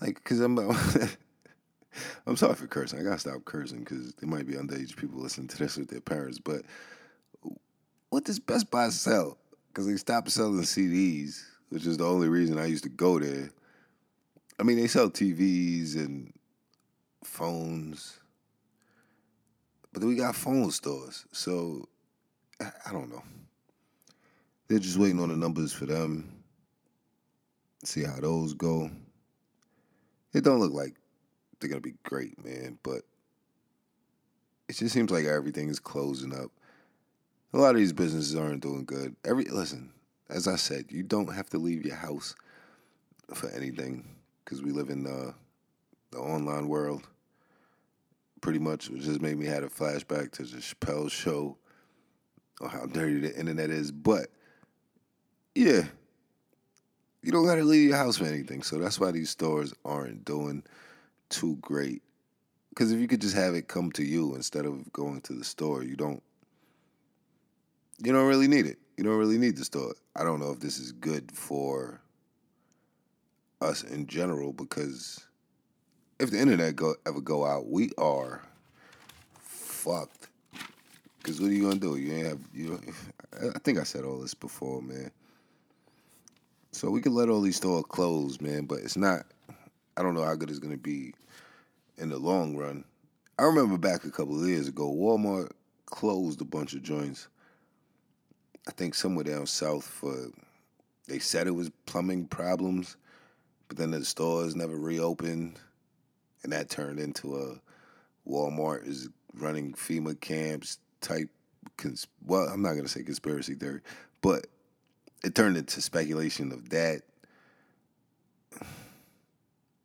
Like, cause I'm, I'm sorry for cursing. I gotta stop cursing because there might be underage people listening to this with their parents. But what does Best Buy sell? Because they stopped selling CDs, which is the only reason I used to go there. I mean, they sell TVs and phones, but then we got phone stores. So I don't know. They're just waiting on the numbers for them see how those go. It don't look like they're gonna be great, man, but it just seems like everything is closing up. A lot of these businesses aren't doing good. Every listen, as I said, you don't have to leave your house for anything because we live in the online world. Pretty much, it just made me had a flashback to the Chappelle show or how dirty the internet is. But yeah, you don't got to leave your house for anything. So that's why these stores aren't doing too great. Because if you could just have it come to you instead of going to the store, you don't. You don't really need it. You don't really need the store. I don't know if this is good for us in general because if the internet go ever go out, we are fucked. Cause what are you gonna do? You ain't have you. I think I said all this before, man. So we can let all these stores close, man, but it's not. I don't know how good it's gonna be in the long run. I remember back a couple of years ago, Walmart closed a bunch of joints. I think somewhere down south for they said it was plumbing problems, but then the stores never reopened, and that turned into a Walmart is running FEMA camps type. Cons- well, I'm not gonna say conspiracy theory, but it turned into speculation of that.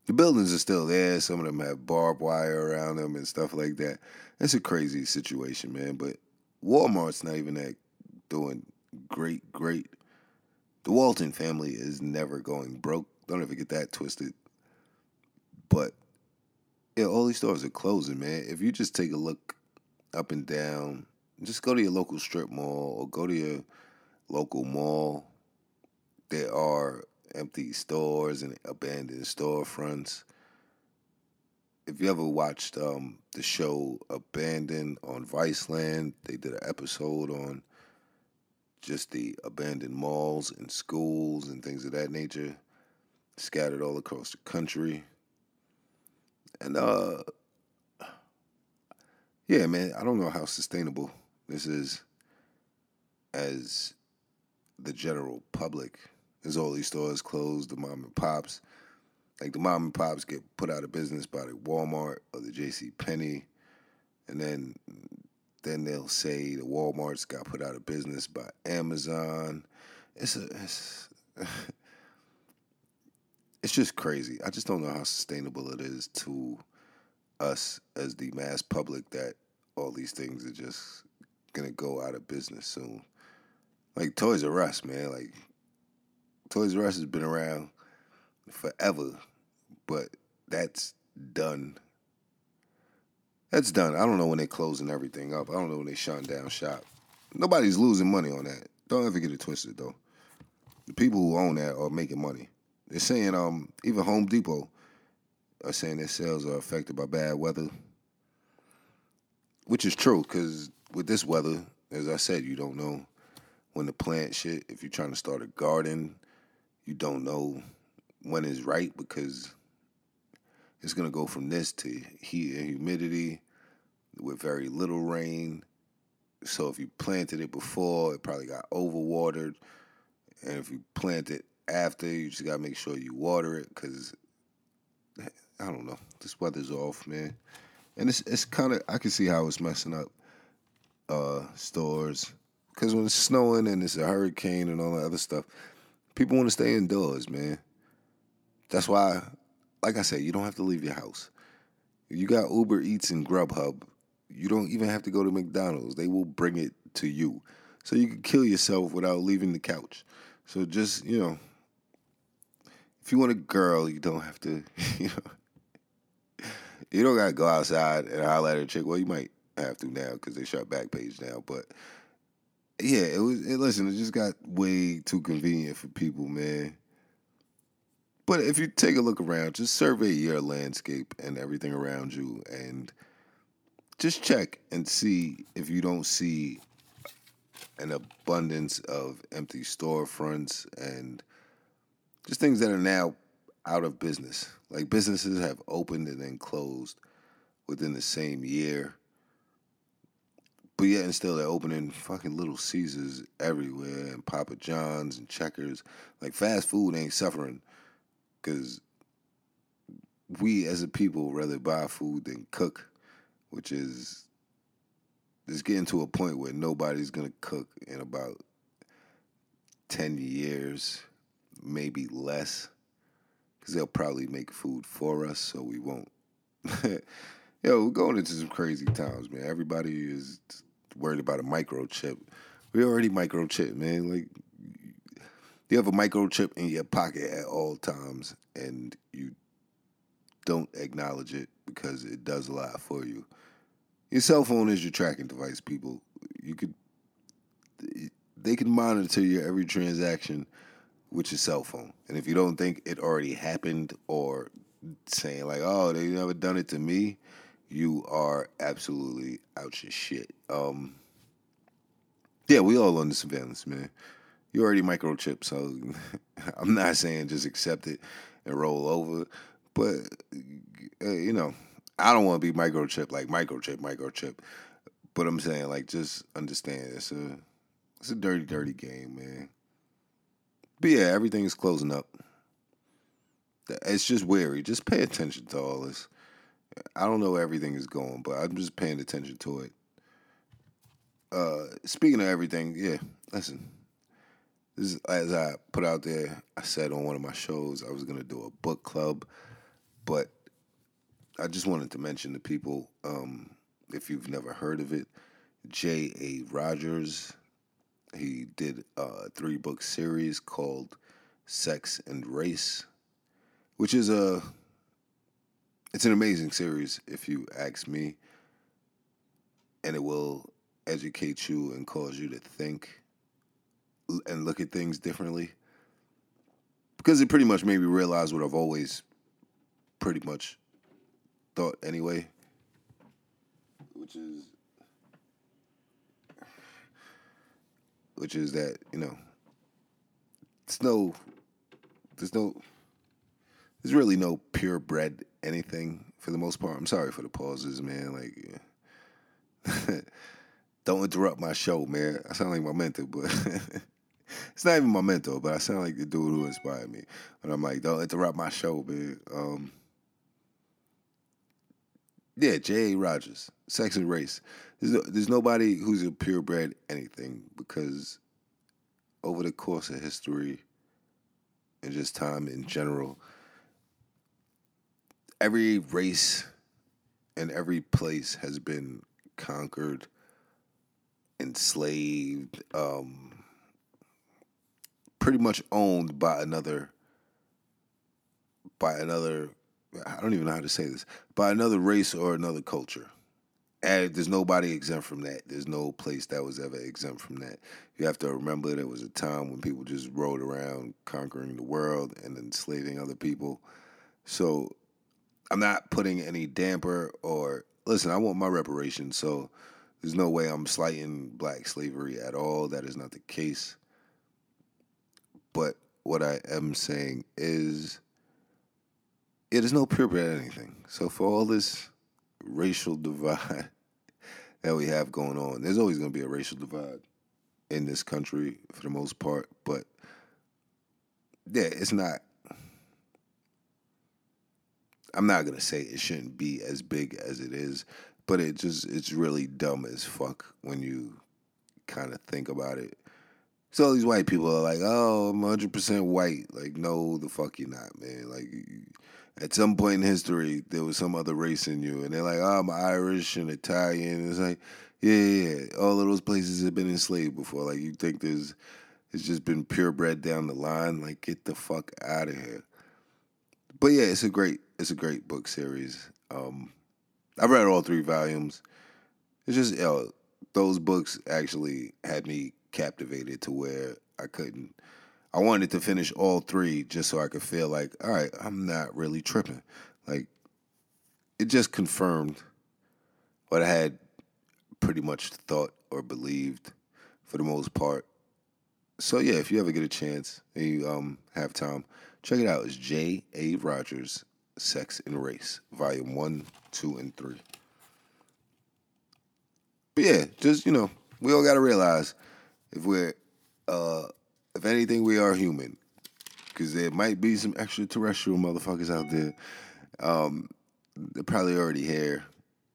The buildings are still there. Some of them have barbed wire around them and stuff like that. It's a crazy situation, man. But Walmart's not even that doing great, great. The Walton family is never going broke. Don't ever get that twisted. But yeah, all these stores are closing, man. If you just take a look up and down, just go to your local strip mall or go to your local mall. There are empty stores and abandoned storefronts. If you ever watched um, the show Abandoned on Viceland, they did an episode on just the abandoned malls and schools and things of that nature, scattered all across the country. And uh, yeah, man, I don't know how sustainable this is as the general public. As all these stores closed, the mom and pops, like the mom and pops get put out of business by the Walmart or the J.C. Penney, and then then they'll say the Walmart's got put out of business by Amazon. It's a it's, it's just crazy. I just don't know how sustainable it is to us as the mass public that all these things are just gonna go out of business soon. Like Toys R Us, man. Like Toys R Us has been around forever, but that's done. That's done. I don't know when they're closing everything up. I don't know when they shutting down shop. Nobody's losing money on that. Don't ever get it twisted though. The people who own that are making money. They're saying um even Home Depot are saying their sales are affected by bad weather, which is true because with this weather, as I said, you don't know when to plant shit. If you're trying to start a garden, you don't know when is right because it's gonna go from this to heat and humidity with very little rain. So if you planted it before, it probably got overwatered, and if you plant it after, you just gotta make sure you water it because I don't know. This weather's off, man, and it's it's kind of I can see how it's messing up uh, stores because when it's snowing and it's a hurricane and all that other stuff, people want to stay indoors, man. That's why, like I said, you don't have to leave your house. You got Uber Eats and Grubhub, you don't even have to go to McDonald's. They will bring it to you. So you can kill yourself without leaving the couch. So just, you know, if you want a girl, you don't have to, you know, you don't got to go outside and holler at a chick. Well, you might have to now because they shut Backpage now. But yeah, it was. It, listen, it just got way too convenient for people, man. But if you take a look around, just survey your landscape and everything around you, and just check and see if you don't see an abundance of empty storefronts and just things that are now out of business. Like businesses have opened and then closed within the same year. But yet and still they're opening fucking little Caesars everywhere and Papa John's and Checkers. Like fast food ain't suffering because we as a people rather buy food than cook, which is it's getting to a point where nobody's gonna cook in about ten years, maybe less, because they'll probably make food for us, so we won't. Yo, we're going into some crazy times, man. Everybody is worried about a microchip. We already microchip, man. Like you have a microchip in your pocket at all times, and you don't acknowledge it because it does a lot for you. Your cell phone is your tracking device, people. You could they can monitor your every transaction with your cell phone. And if you don't think it already happened or saying like, "Oh, they never done it to me," you are absolutely out your shit. Um, yeah, we all the surveillance, man. You already microchipped, so I'm not saying just accept it and roll over, but uh, you know, I don't want to be microchip like microchip, microchip. But I'm saying like just understand it's a it's a dirty, dirty game, man. But yeah, everything's closing up. It's just weary. Just pay attention to all this. I don't know where everything is going, but I'm just paying attention to it. Uh, speaking of everything, yeah, listen. This is, as I put out there, I said on one of my shows I was gonna do a book club, but I just wanted to mention to people, um, if you've never heard of it, J. A. Rogers. He did a three book series called Sex and Race, which is a it's an amazing series if you ask me, and it will educate you and cause you to think and look at things differently. Because it pretty much made me realize what I've always pretty much thought anyway, which is which is that you know it's no there's no there's really no purebred anything for the most part. I'm sorry for the pauses, man. Like, don't interrupt my show, man. I sound like my mentor, but it's not even my mentor, but I sound like the dude who inspired me. And I'm like, don't interrupt my show, man. Um, yeah, J.A. Rogers, Sex and Race. There's, no, there's nobody who's a purebred anything because over the course of history and just time in general, every race and every place has been conquered, enslaved, um, pretty much owned by another by another I don't even know how to say this, by another race or another culture. And there's nobody exempt from that. There's no place that was ever exempt from that. You have to remember there was a time when people just rode around conquering the world and enslaving other people. So I'm not putting any damper or listen, I want my reparations, so there's no way I'm slighting black slavery at all. That is not the case. But what I am saying is it is no purebred anything. So for all this racial divide that we have going on, there's always going to be a racial divide in this country for the most part. But yeah, it's not. I'm not gonna say it shouldn't be as big as it is, but it just it's really dumb as fuck when you kind of think about it. So these white people are like, "Oh, I'm 100 percent white." Like, no, the fuck you're not, man. Like, at some point in history, there was some other race in you, and they're like, "Oh, I'm Irish and Italian." It's like, yeah, yeah, yeah. All of those places have been enslaved before. Like, you think there's it's just been purebred down the line? Like, get the fuck out of here. But yeah, it's a great it's a great book series. Um, I've read all three volumes. It's just you know, those books actually had me captivated to where I couldn't I wanted to finish all three just so I could feel like, all right, I'm not really tripping. Like, it just confirmed what I had pretty much thought or believed for the most part. So yeah, if you ever get a chance and you um, have time, check it out. It's J. A. Rogers, Sex and Race, Volume One, Two, and Three. But yeah, just you know, we all got to realize if we're uh, if anything, we are human. Because there might be some extraterrestrial motherfuckers out there. Um, they're probably already here.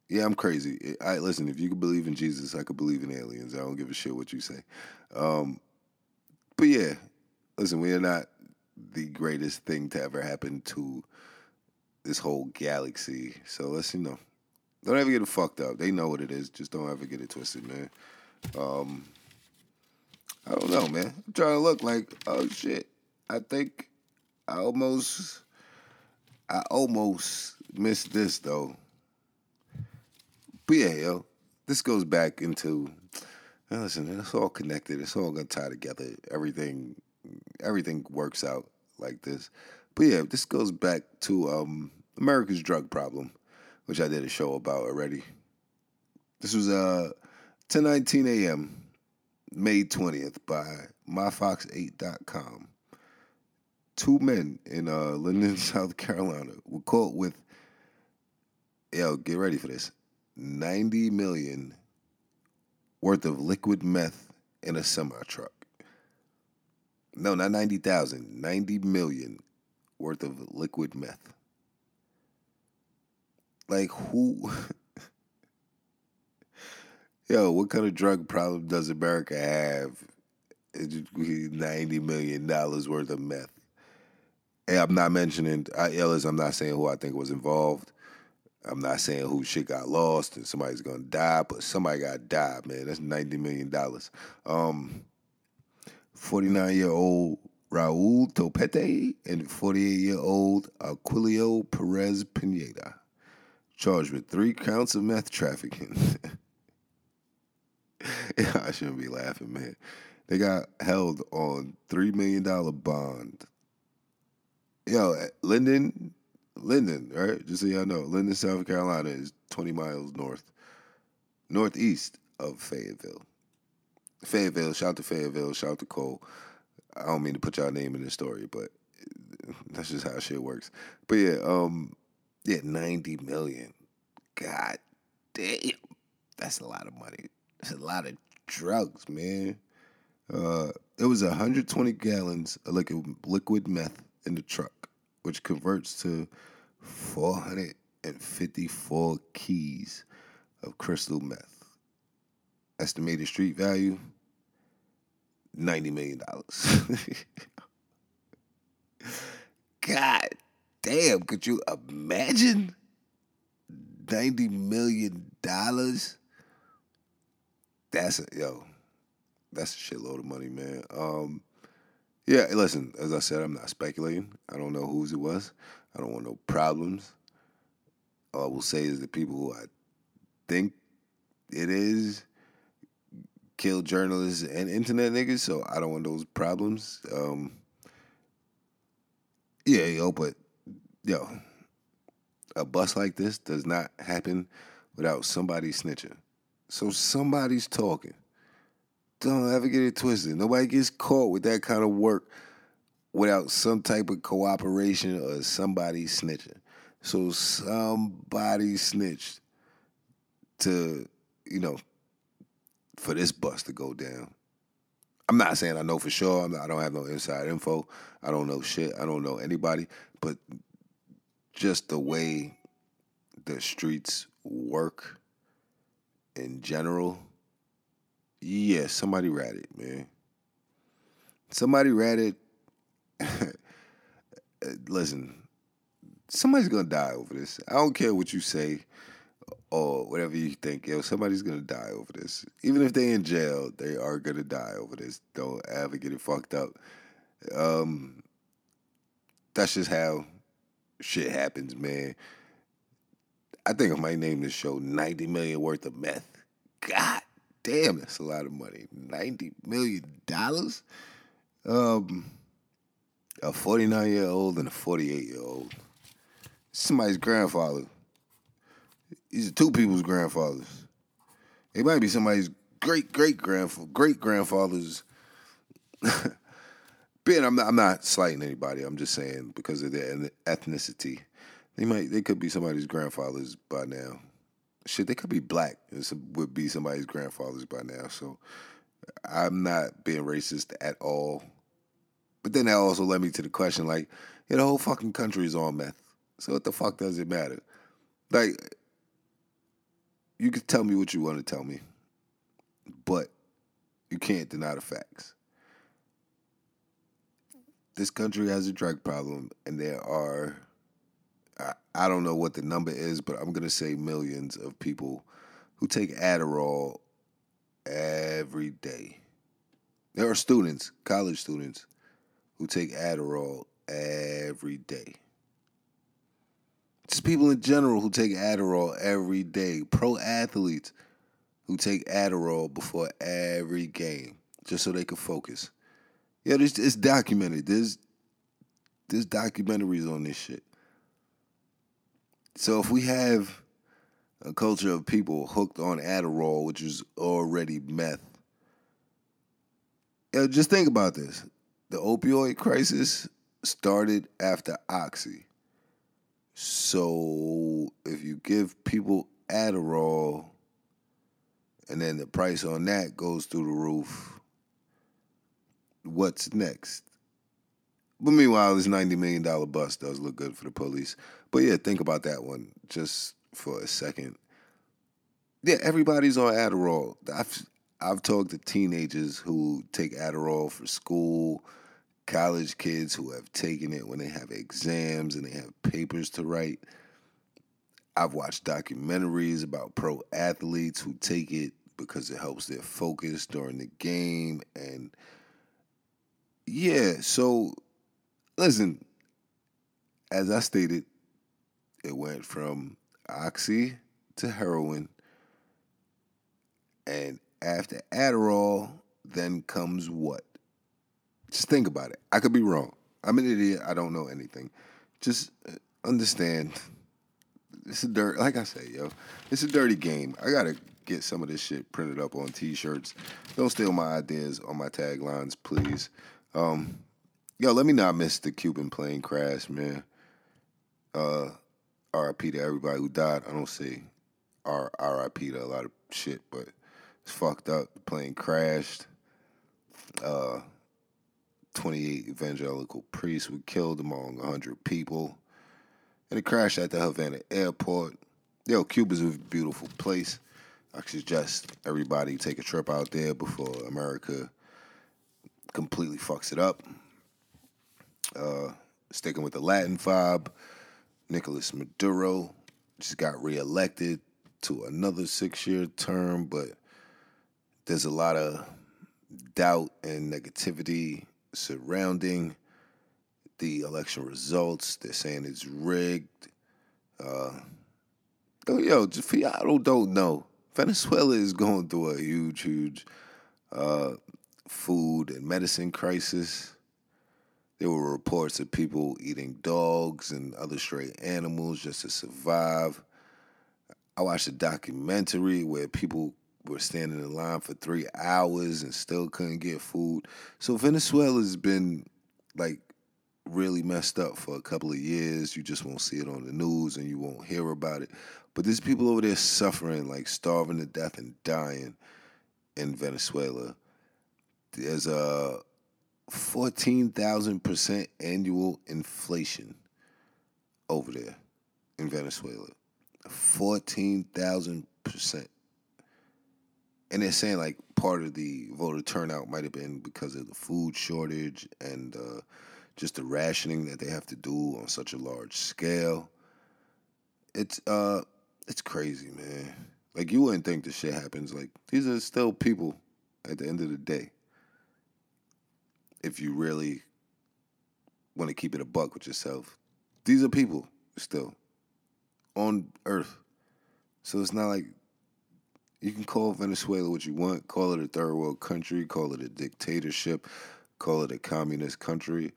Yeah, I'm crazy. I listen. If you could believe in Jesus, I could believe in aliens. I don't give a shit what you say. Um, but yeah, listen. We are not the greatest thing to ever happen to this whole galaxy. So let's you know, don't ever get it fucked up. They know what it is. Just don't ever get it twisted, man. Um, I don't know, man. I'm trying to look like, oh shit. I think I almost, I almost missed this though. But yeah, yo, this goes back into. Listen, it's all connected. It's all gonna tie together. Everything, everything works out like this. But yeah, this goes back to um, America's drug problem, which I did a show about already. This was uh 10:19 a.m. May 20th by myfox8.com. Two men in uh, Linden, South Carolina were caught with yo, get ready for this. 90 million worth of liquid meth in a semi truck. No, not 90,000, 90 million worth of liquid meth. Like who Yo, what kind of drug problem does America have? Ninety million dollars worth of meth. Hey, I'm not mentioning I, Ellis. I'm not saying who I think was involved. I'm not saying who shit got lost and somebody's gonna die, but somebody got died, man. That's ninety million dollars. Um, forty nine year old Raul Topete and forty eight year old Aquilio Perez Pineda charged with three counts of meth trafficking. I shouldn't be laughing, man. They got held on three million dollar bond. Yo, Linden, Linden, right? Just so y'all know, Linden, South Carolina is twenty miles north, northeast of Fayetteville. Fayetteville, shout to Fayetteville, shout to Cole. I don't mean to put y'all name in the story, but that's just how shit works. But yeah, um, yeah, ninety million. God damn, that's a lot of money. That's a lot of drugs, man. Uh, it was 120 gallons of liquid, liquid meth in the truck, which converts to 454 keys of crystal meth. Estimated street value $90 million. God damn, could you imagine? $90 million? that's a, yo, that's a shitload of money, man. Um, yeah, listen, as I said, I'm not speculating. I don't know whose it was. I don't want no problems. All I will say is the people who I think it is kill journalists and internet niggas, so I don't want those problems. Um, yeah, yo, but yo, a bus like this does not happen without somebody snitching. So somebody's talking. Don't ever get it twisted. Nobody gets caught with that kind of work without some type of cooperation or somebody snitching. So somebody snitched to, you know, for this bus to go down. I'm not saying I know for sure. Not, i don't have no inside info. I don't know shit. I don't know anybody. But just the way the streets work in general, yeah, somebody ratted, man. Somebody ratted. Listen, somebody's gonna die over this. I don't care what you say or whatever you think. Yo, somebody's gonna die over this. Even if they in jail, they are gonna die over this. Don't ever get it fucked up. Um, that's just how shit happens, man. I think I might name this show 90 million worth of meth. God damn, that's a lot of money. 90 million dollars? Um a 49 year old and a 48 year old. Somebody's grandfather. These are two people's grandfathers. It might be somebody's great great grandfather, great grandfather's. Ben, I'm not, I'm not slighting anybody. I'm just saying because of their ethnicity. They might they could be somebody's grandfathers by now. Shit, they could be black. This would be somebody's grandfathers by now. So I'm not being racist at all. But then that also led me to the question, like, yeah, the whole fucking country is on meth. So what the fuck does it matter? Like, you can tell me what you want to tell me, but you can't deny the facts. This country has a drug problem, and there are I, don't know what the number is, but I'm gonna say millions of people who take Adderall every day. There are students, college students, who take Adderall every day. Just people in general who take Adderall every day. Pro athletes who take Adderall before every game just so they can focus. Yeah, it's, it's documented. There's There's documentaries on this shit. So if we have a culture of people hooked on Adderall, which is already meth, yeah, just think about this. The opioid crisis started after Oxy. So if you give people Adderall and then the price on that goes through the roof, what's next? But meanwhile, this $90 million bus does look good for the police. But yeah, think about that one just for a second. Yeah, everybody's on Adderall. I've, I've talked to teenagers who take Adderall for school, college kids who have taken it when they have exams and they have papers to write. I've watched documentaries about pro athletes who take it because it helps their focus during the game. And yeah, so listen, as I stated, it went from oxy to heroin. And after Adderall, then comes what? Just think about it. I could be wrong. I'm an idiot. I don't know anything. Just uh, understand. It's a dirt. Like I say, yo, it's a dirty game. I gotta get some of this shit printed up on T-shirts. Don't steal my ideas on my taglines, please. Um, yo, let me not miss the Cuban plane crash, man. Uh, R.I.P. to everybody who died. I don't say R R.I.P. to a lot of shit, but it's fucked up. The plane crashed. Uh, 28 evangelical priests were killed among 100 people. And it crashed at the Havana airport. Yo, Cuba's a beautiful place. I suggest everybody take a trip out there before America completely fucks it up. Uh, sticking with the Latin vibe, Nicolas Maduro just got reelected to another six year term, but there's a lot of doubt and negativity surrounding the election results. They're saying it's rigged. Uh, yo, y'all don't know, Venezuela is going through a huge, huge uh, food and medicine crisis. There were reports of people eating dogs and other stray animals just to survive. I watched a documentary where people were standing in line for three hours and still couldn't get food. So Venezuela's been like really messed up for a couple of years. You just won't see it on the news and you won't hear about it. But there's people over there suffering, like starving to death and dying in Venezuela. There's a 14,000% annual inflation over there in Venezuela. 14,000%. And they're saying like part of the voter turnout might have been because of the food shortage and uh, just the rationing that they have to do on such a large scale. It's uh it's crazy, man. Like you wouldn't think this shit happens. Like these are still people at the end of the day. If you really want to keep it a buck with yourself, these are people still on earth. So it's not like you can call Venezuela what you want, call it a third world country, call it a dictatorship, call it a communist country.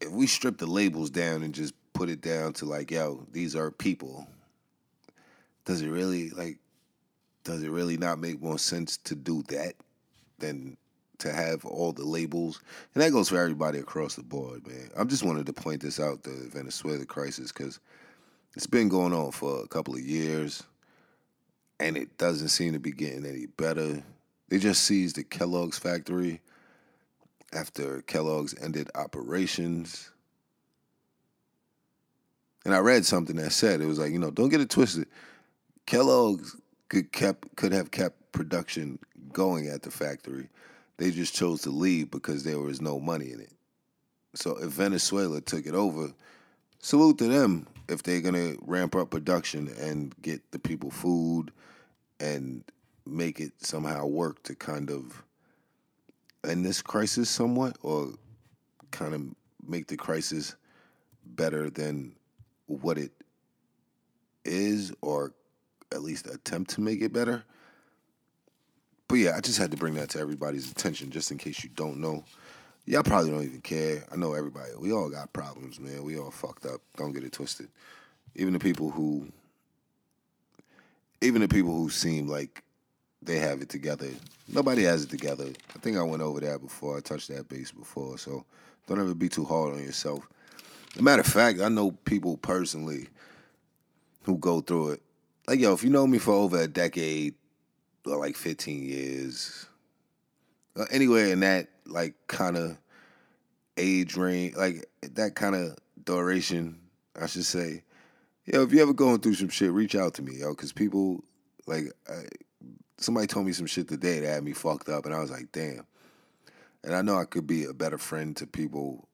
If we strip the labels down and just put it down to like, yo, these are people. Does it really like does it really not make more sense to do that than to have all the labels? And that goes for everybody across the board, man. I just wanted to point this out, the Venezuela crisis, because it's been going on for a couple of years and it doesn't seem to be getting any better. They just seized the Kellogg's factory after Kellogg's ended operations. And I read something that said it was like, you know, don't get it twisted. Kellogg's could kept could have kept production going at the factory. They just chose to leave because there was no money in it. So if Venezuela took it over, salute to them if they're gonna ramp up production and get the people food and make it somehow work to kind of end this crisis somewhat or kind of make the crisis better than what it is or at least attempt to make it better. But yeah, I just had to bring that to everybody's attention just in case you don't know. Y'all probably don't even care. I know everybody. We all got problems, man. We all fucked up. Don't get it twisted. Even the people who, even the people who seem like they have it together, nobody has it together. I think I went over that before. I touched that base before. So don't ever be too hard on yourself. As a matter of fact, I know people personally who go through it. Like, yo, if you know me for over a decade or like 15 years, anywhere in that like kind of age range, like that kind of duration, I should say. Yo, if you ever going through some shit, reach out to me, yo, because people like I, somebody told me some shit today that had me fucked up, and I was like, damn. And I know I could be a better friend to people,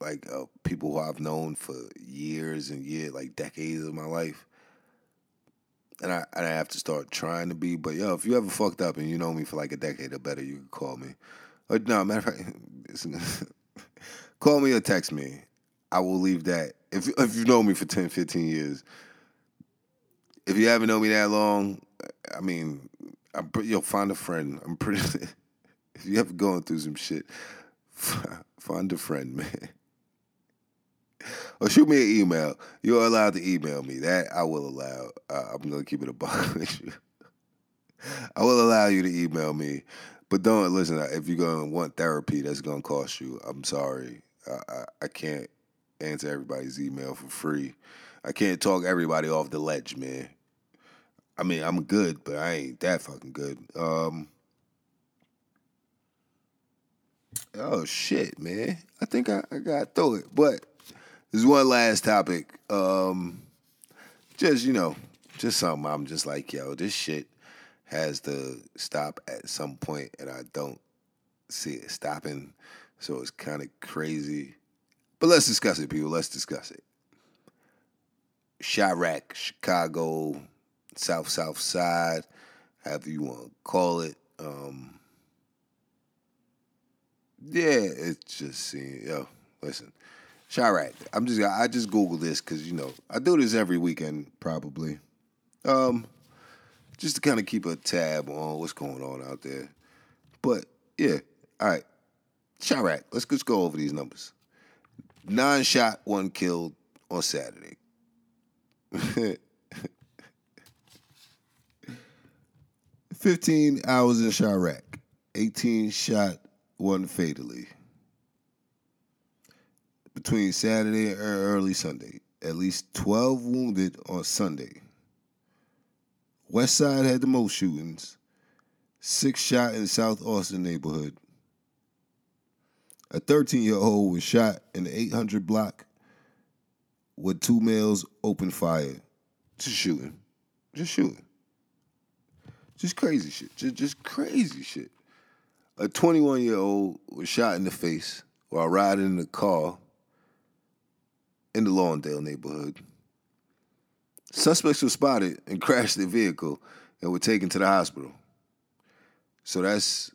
like uh, people who I've known for years and years, like decades of my life. And I and I have to start trying to be. But yo, if you ever fucked up and you know me for like a decade or better, you can call me. Or no, matter of fact, call me or text me. I will leave that. If if you know me for 10, 15 years, if you haven't known me that long, I mean, I'm pretty, you'll find a friend. I'm pretty. if you ever going through some shit, find a friend, man. Or shoot me an email. You're allowed to email me. That I will allow. Uh, I'm gonna keep it a buck with you. I will allow you to email me, but don't listen. If you're gonna want therapy, that's gonna cost you. I'm sorry. I, I, I can't answer everybody's email for free. I can't talk everybody off the ledge, man. I mean, I'm good, but I ain't that fucking good. Um, oh shit, man! I think I, I got through it, but there's one last topic. Um, just you know, just something I'm just like, yo, this shit has to stop at some point, and I don't see it stopping. So it's kind of crazy. But let's discuss it, people. Let's discuss it. Chiraq, Chicago, South South Side, however you want to call it. Um, yeah, it's just seeing. Yo, listen, Chiraq. I'm just I just Google this because you know I do this every weekend probably, um, just to kind of keep a tab on what's going on out there. But yeah, all right, Chiraq. Let's just go over these numbers. Nine shot, one killed on Saturday. 15 hours in Chiraq, 18 shot, one fatally. Between Saturday and early Sunday, at least 12 wounded on Sunday. West Side had the most shootings, six shot in South Austin neighborhood. A 13 year old was shot in the 800 block with two males open fire. Just shooting. Just shooting. Just crazy shit. Just, just crazy shit. A 21 year old was shot in the face while riding in a car in the Lawndale neighborhood. Suspects were spotted and crashed their vehicle and were taken to the hospital. So that's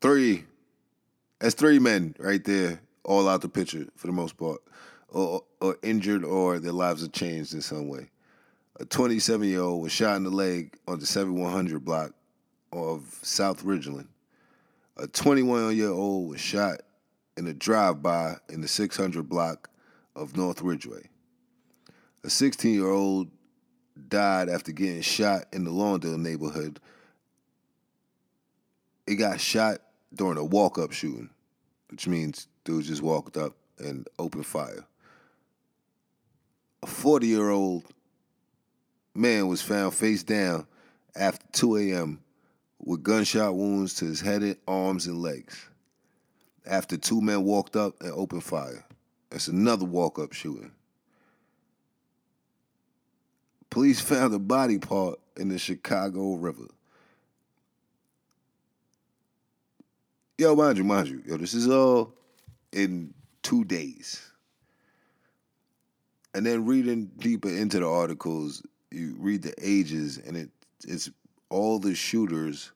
three. That's three men right there, all out the picture for the most part, or, or injured or their lives have changed in some way a 27 year old was shot in the leg on the 7100 block of South Ridgeland. A 21 year old was shot in a drive by in the 600 block of North Ridgeway. A 16 year old died after getting shot in the Lawndale neighborhood. He got shot during a walk up shooting, which means dudes just walked up and opened fire. A 40 year old man was found face down after 2 a.m. with gunshot wounds to his head, arms, and legs. After two men walked up and opened fire. That's another walk up shooting. Police found a body part in the Chicago River. Yo, mind you, mind you, yo, this is all in two days. And then reading deeper into the articles, you read the ages, and it it's all the shooters.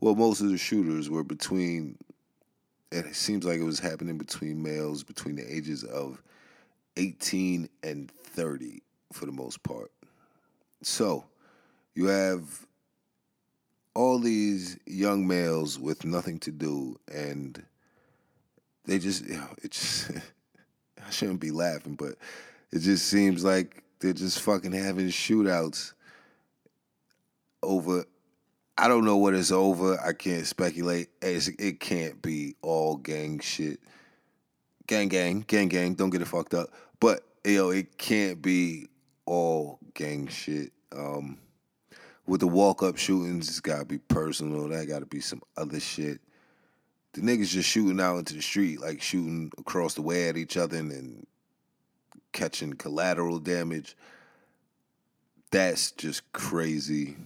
Well, most of the shooters were between. It seems like it was happening between males between the ages of 18 and 30 for the most part. So, you have all these young males with nothing to do and they just you know, it just I shouldn't be laughing, but it just seems like they're just fucking having shootouts over I don't know what it's over. I can't speculate. It's, it can't be all gang shit. Gang, gang, gang, gang. Don't get it fucked up. But yo, it can't be all gang shit. Um, with the walk up shootings, it's gotta be personal. That gotta be some other shit. The niggas just shooting out into the street, like shooting across the way at each other and, and catching collateral damage. That's just crazy.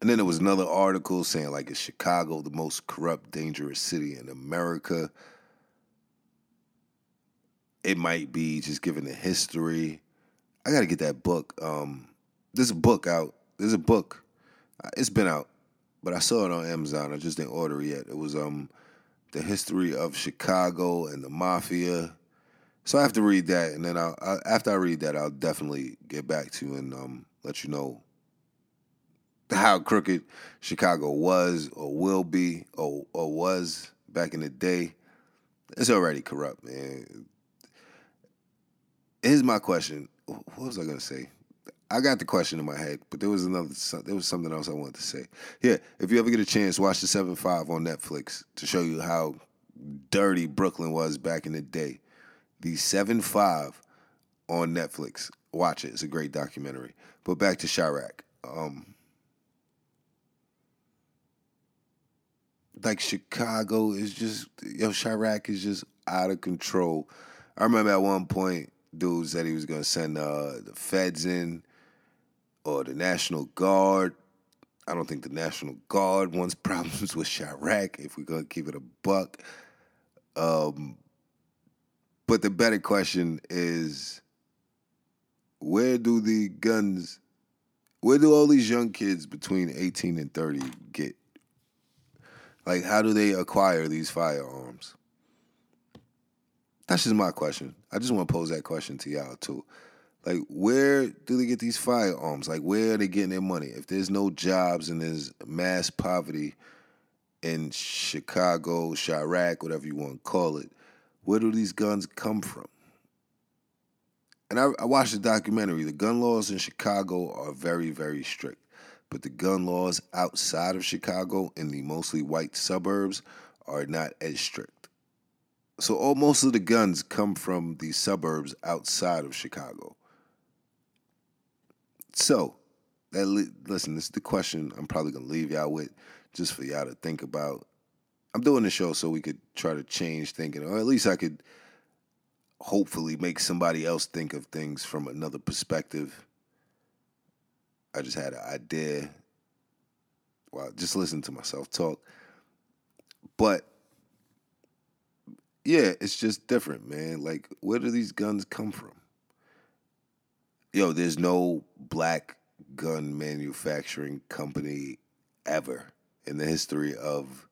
And then there was another article saying like it's Chicago the most corrupt, dangerous city in America? It might be just given the history. I gotta get that book. Um, there's a book out. There's a book. Uh, it's been out, but I saw it on Amazon. I just didn't order it yet. It was um, the history of Chicago and the mafia. So I have to read that, and then I'll, I, after I read that, I'll definitely get back to you and um, let you know how crooked Chicago was or will be or, or was back in the day. It's already corrupt, man. Here's my question. What was I gonna say? I got the question in my head, but there was another. There was something else I wanted to say. Yeah, if you ever get a chance, watch the Seven Five on Netflix to show you how dirty Brooklyn was back in the day. The Seven Five on Netflix. Watch it. It's a great documentary. But back to Chiraq. Um, like Chicago is just yo Chiraq is just out of control. I remember at one point, dude said he was gonna send uh, the feds in or the National Guard. I don't think the National Guard wants problems with Chiraq if we're gonna keep it a buck. Um, but the better question is, where do the guns? Where do all these young kids between 18 and 30 get like, how do they acquire these firearms? That's just my question. I just want to pose that question to y'all too. Like, where do they get these firearms? Like, where are they getting their money? If there's no jobs and there's mass poverty in Chicago, Chiraq, whatever you want to call it, where do these guns come from? And I, I watched the documentary. The gun laws in Chicago are very, very strict but the gun laws outside of Chicago in the mostly white suburbs are not as strict. So all most of the guns come from the suburbs outside of Chicago. So, that listen, this is the question I'm probably gonna leave y'all with, just for y'all to think about. I'm doing the show so we could try to change thinking, or at least I could hopefully make somebody else think of things from another perspective I just had an idea. Well, just listen to myself talk. But yeah, it's just different, man. Like, where do these guns come from? Yo, there's no black gun manufacturing company ever in the history of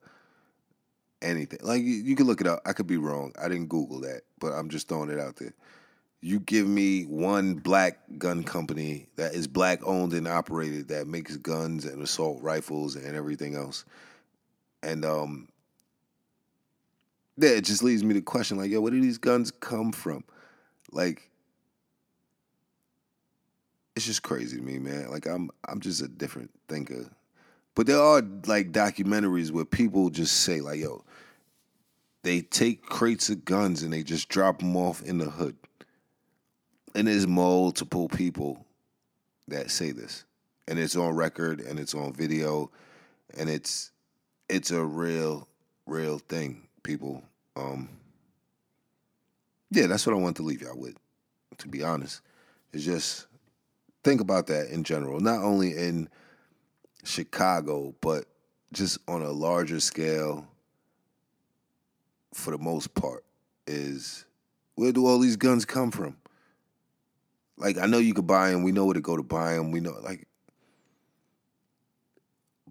anything. Like, you, you can look it up. I could be wrong. I didn't Google that, but I'm just throwing it out there you give me one black gun company that is black owned and operated that makes guns and assault rifles and everything else. And um yeah, it just leads me to question like, yo, where do these guns come from? Like it's just crazy to me, man. Like I'm I'm just a different thinker. But there are like documentaries where people just say like, yo, they take crates of guns and they just drop them off in the hood and there's multiple people that say this, and it's on record and it's on video, and it's it's a real real thing, people. Um, yeah, that's what I want to leave y'all with. To be honest, is just think about that in general, not only in Chicago, but just on a larger scale. For the most part, is where do all these guns come from? Like I know you could buy them. We know where to go to buy them. We know like,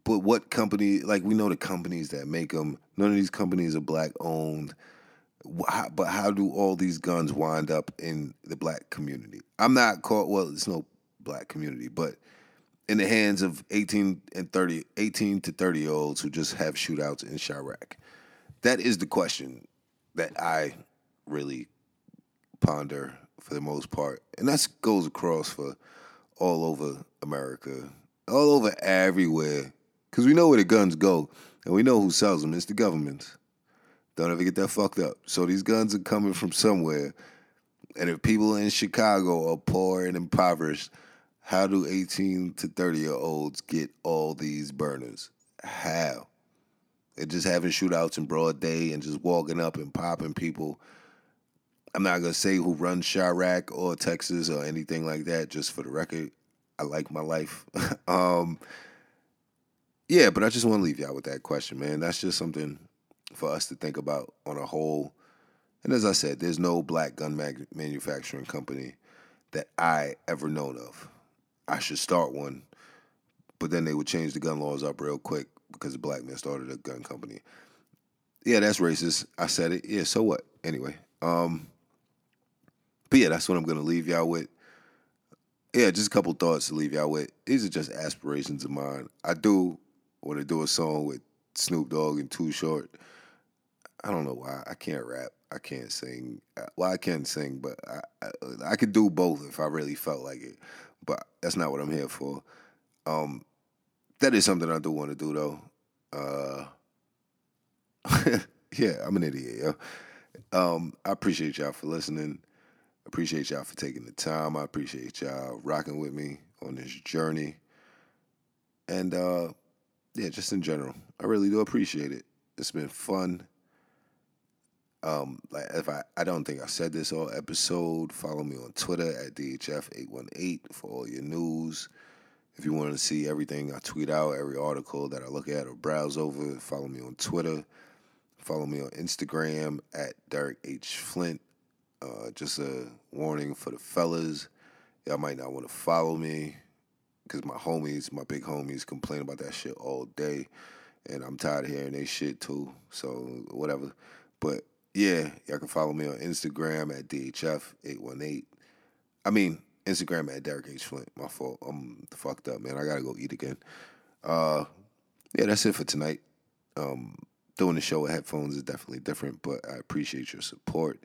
but what company? Like we know the companies that make them. None of these companies are black owned. but how do all these guns wind up in the black community? I'm not caught. Well, it's no black community, but in the hands of 18 and 30, 18 to 30 year olds who just have shootouts in Chiraq. that is the question that I really ponder for the most part, and that goes across for all over America, all over everywhere, because we know where the guns go, and we know who sells them. It's the government. Don't ever get that fucked up. So these guns are coming from somewhere, and if people in Chicago are poor and impoverished, how do 18 to 30 year olds get all these burners? How? They're just having shootouts in broad day and just walking up and popping people. I'm not gonna say who runs Chiraq or Texas or anything like that, just for the record. I like my life. um, yeah, but I just want to leave y'all with that question, man. That's just something for us to think about on a whole. And as I said, there's no black gun mag- manufacturing company that I ever known of. I should start one, but then they would change the gun laws up real quick because a black man started a gun company. Yeah, that's racist. I said it. Yeah, so what? Anyway, um, but yeah, that's what I'm gonna leave y'all with. Yeah, just a couple thoughts to leave y'all with. These are just aspirations of mine. I do want to do a song with Snoop Dogg and Too Short. I don't know why. I can't rap. I can't sing. Uh, well, I can sing, but I, I, I could do both if I really felt like it. But that's not what I'm here for. Um, that is something I do want to do though. Uh, yeah, I'm an idiot. Yo. Um, I appreciate y'all for listening. Appreciate y'all for taking the time. I appreciate y'all rocking with me on this journey. And uh, yeah, just in general, I really do appreciate it. It's been fun. Um, like if I, I don't think I said this all episode. Follow me on Twitter at DHF818 for all your news. If you want to see everything I tweet out, every article that I look at or browse over, follow me on Twitter. Follow me on Instagram at Derek H. Flint. Uh, just a warning for the fellas. Y'all might not want to follow me because my homies, my big homies, complain about that shit all day. And I'm tired of hearing they shit too. So, whatever. But yeah, y'all can follow me on Instagram at DHF818. I mean, Instagram at Derek H. Flint. My fault. I'm fucked up, man. I gotta go eat again. Uh, yeah, that's it for tonight. Um, doing the show with headphones is definitely different, but I appreciate your support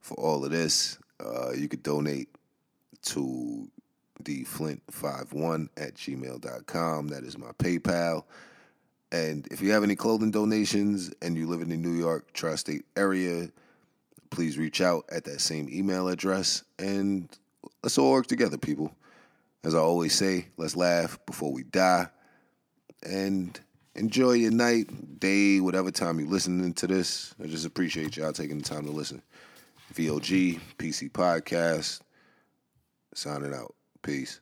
for all of this. Uh, you could donate to the flint51 at gmail.com. That is my PayPal. And if you have any clothing donations and you live in the New York tri state area, please reach out at that same email address and let's all work together, people. As I always say, let's laugh before we die. And enjoy your night, day, whatever time you're listening to this. I just appreciate y'all taking the time to listen. VOG, PC Podcast, signing out. Peace.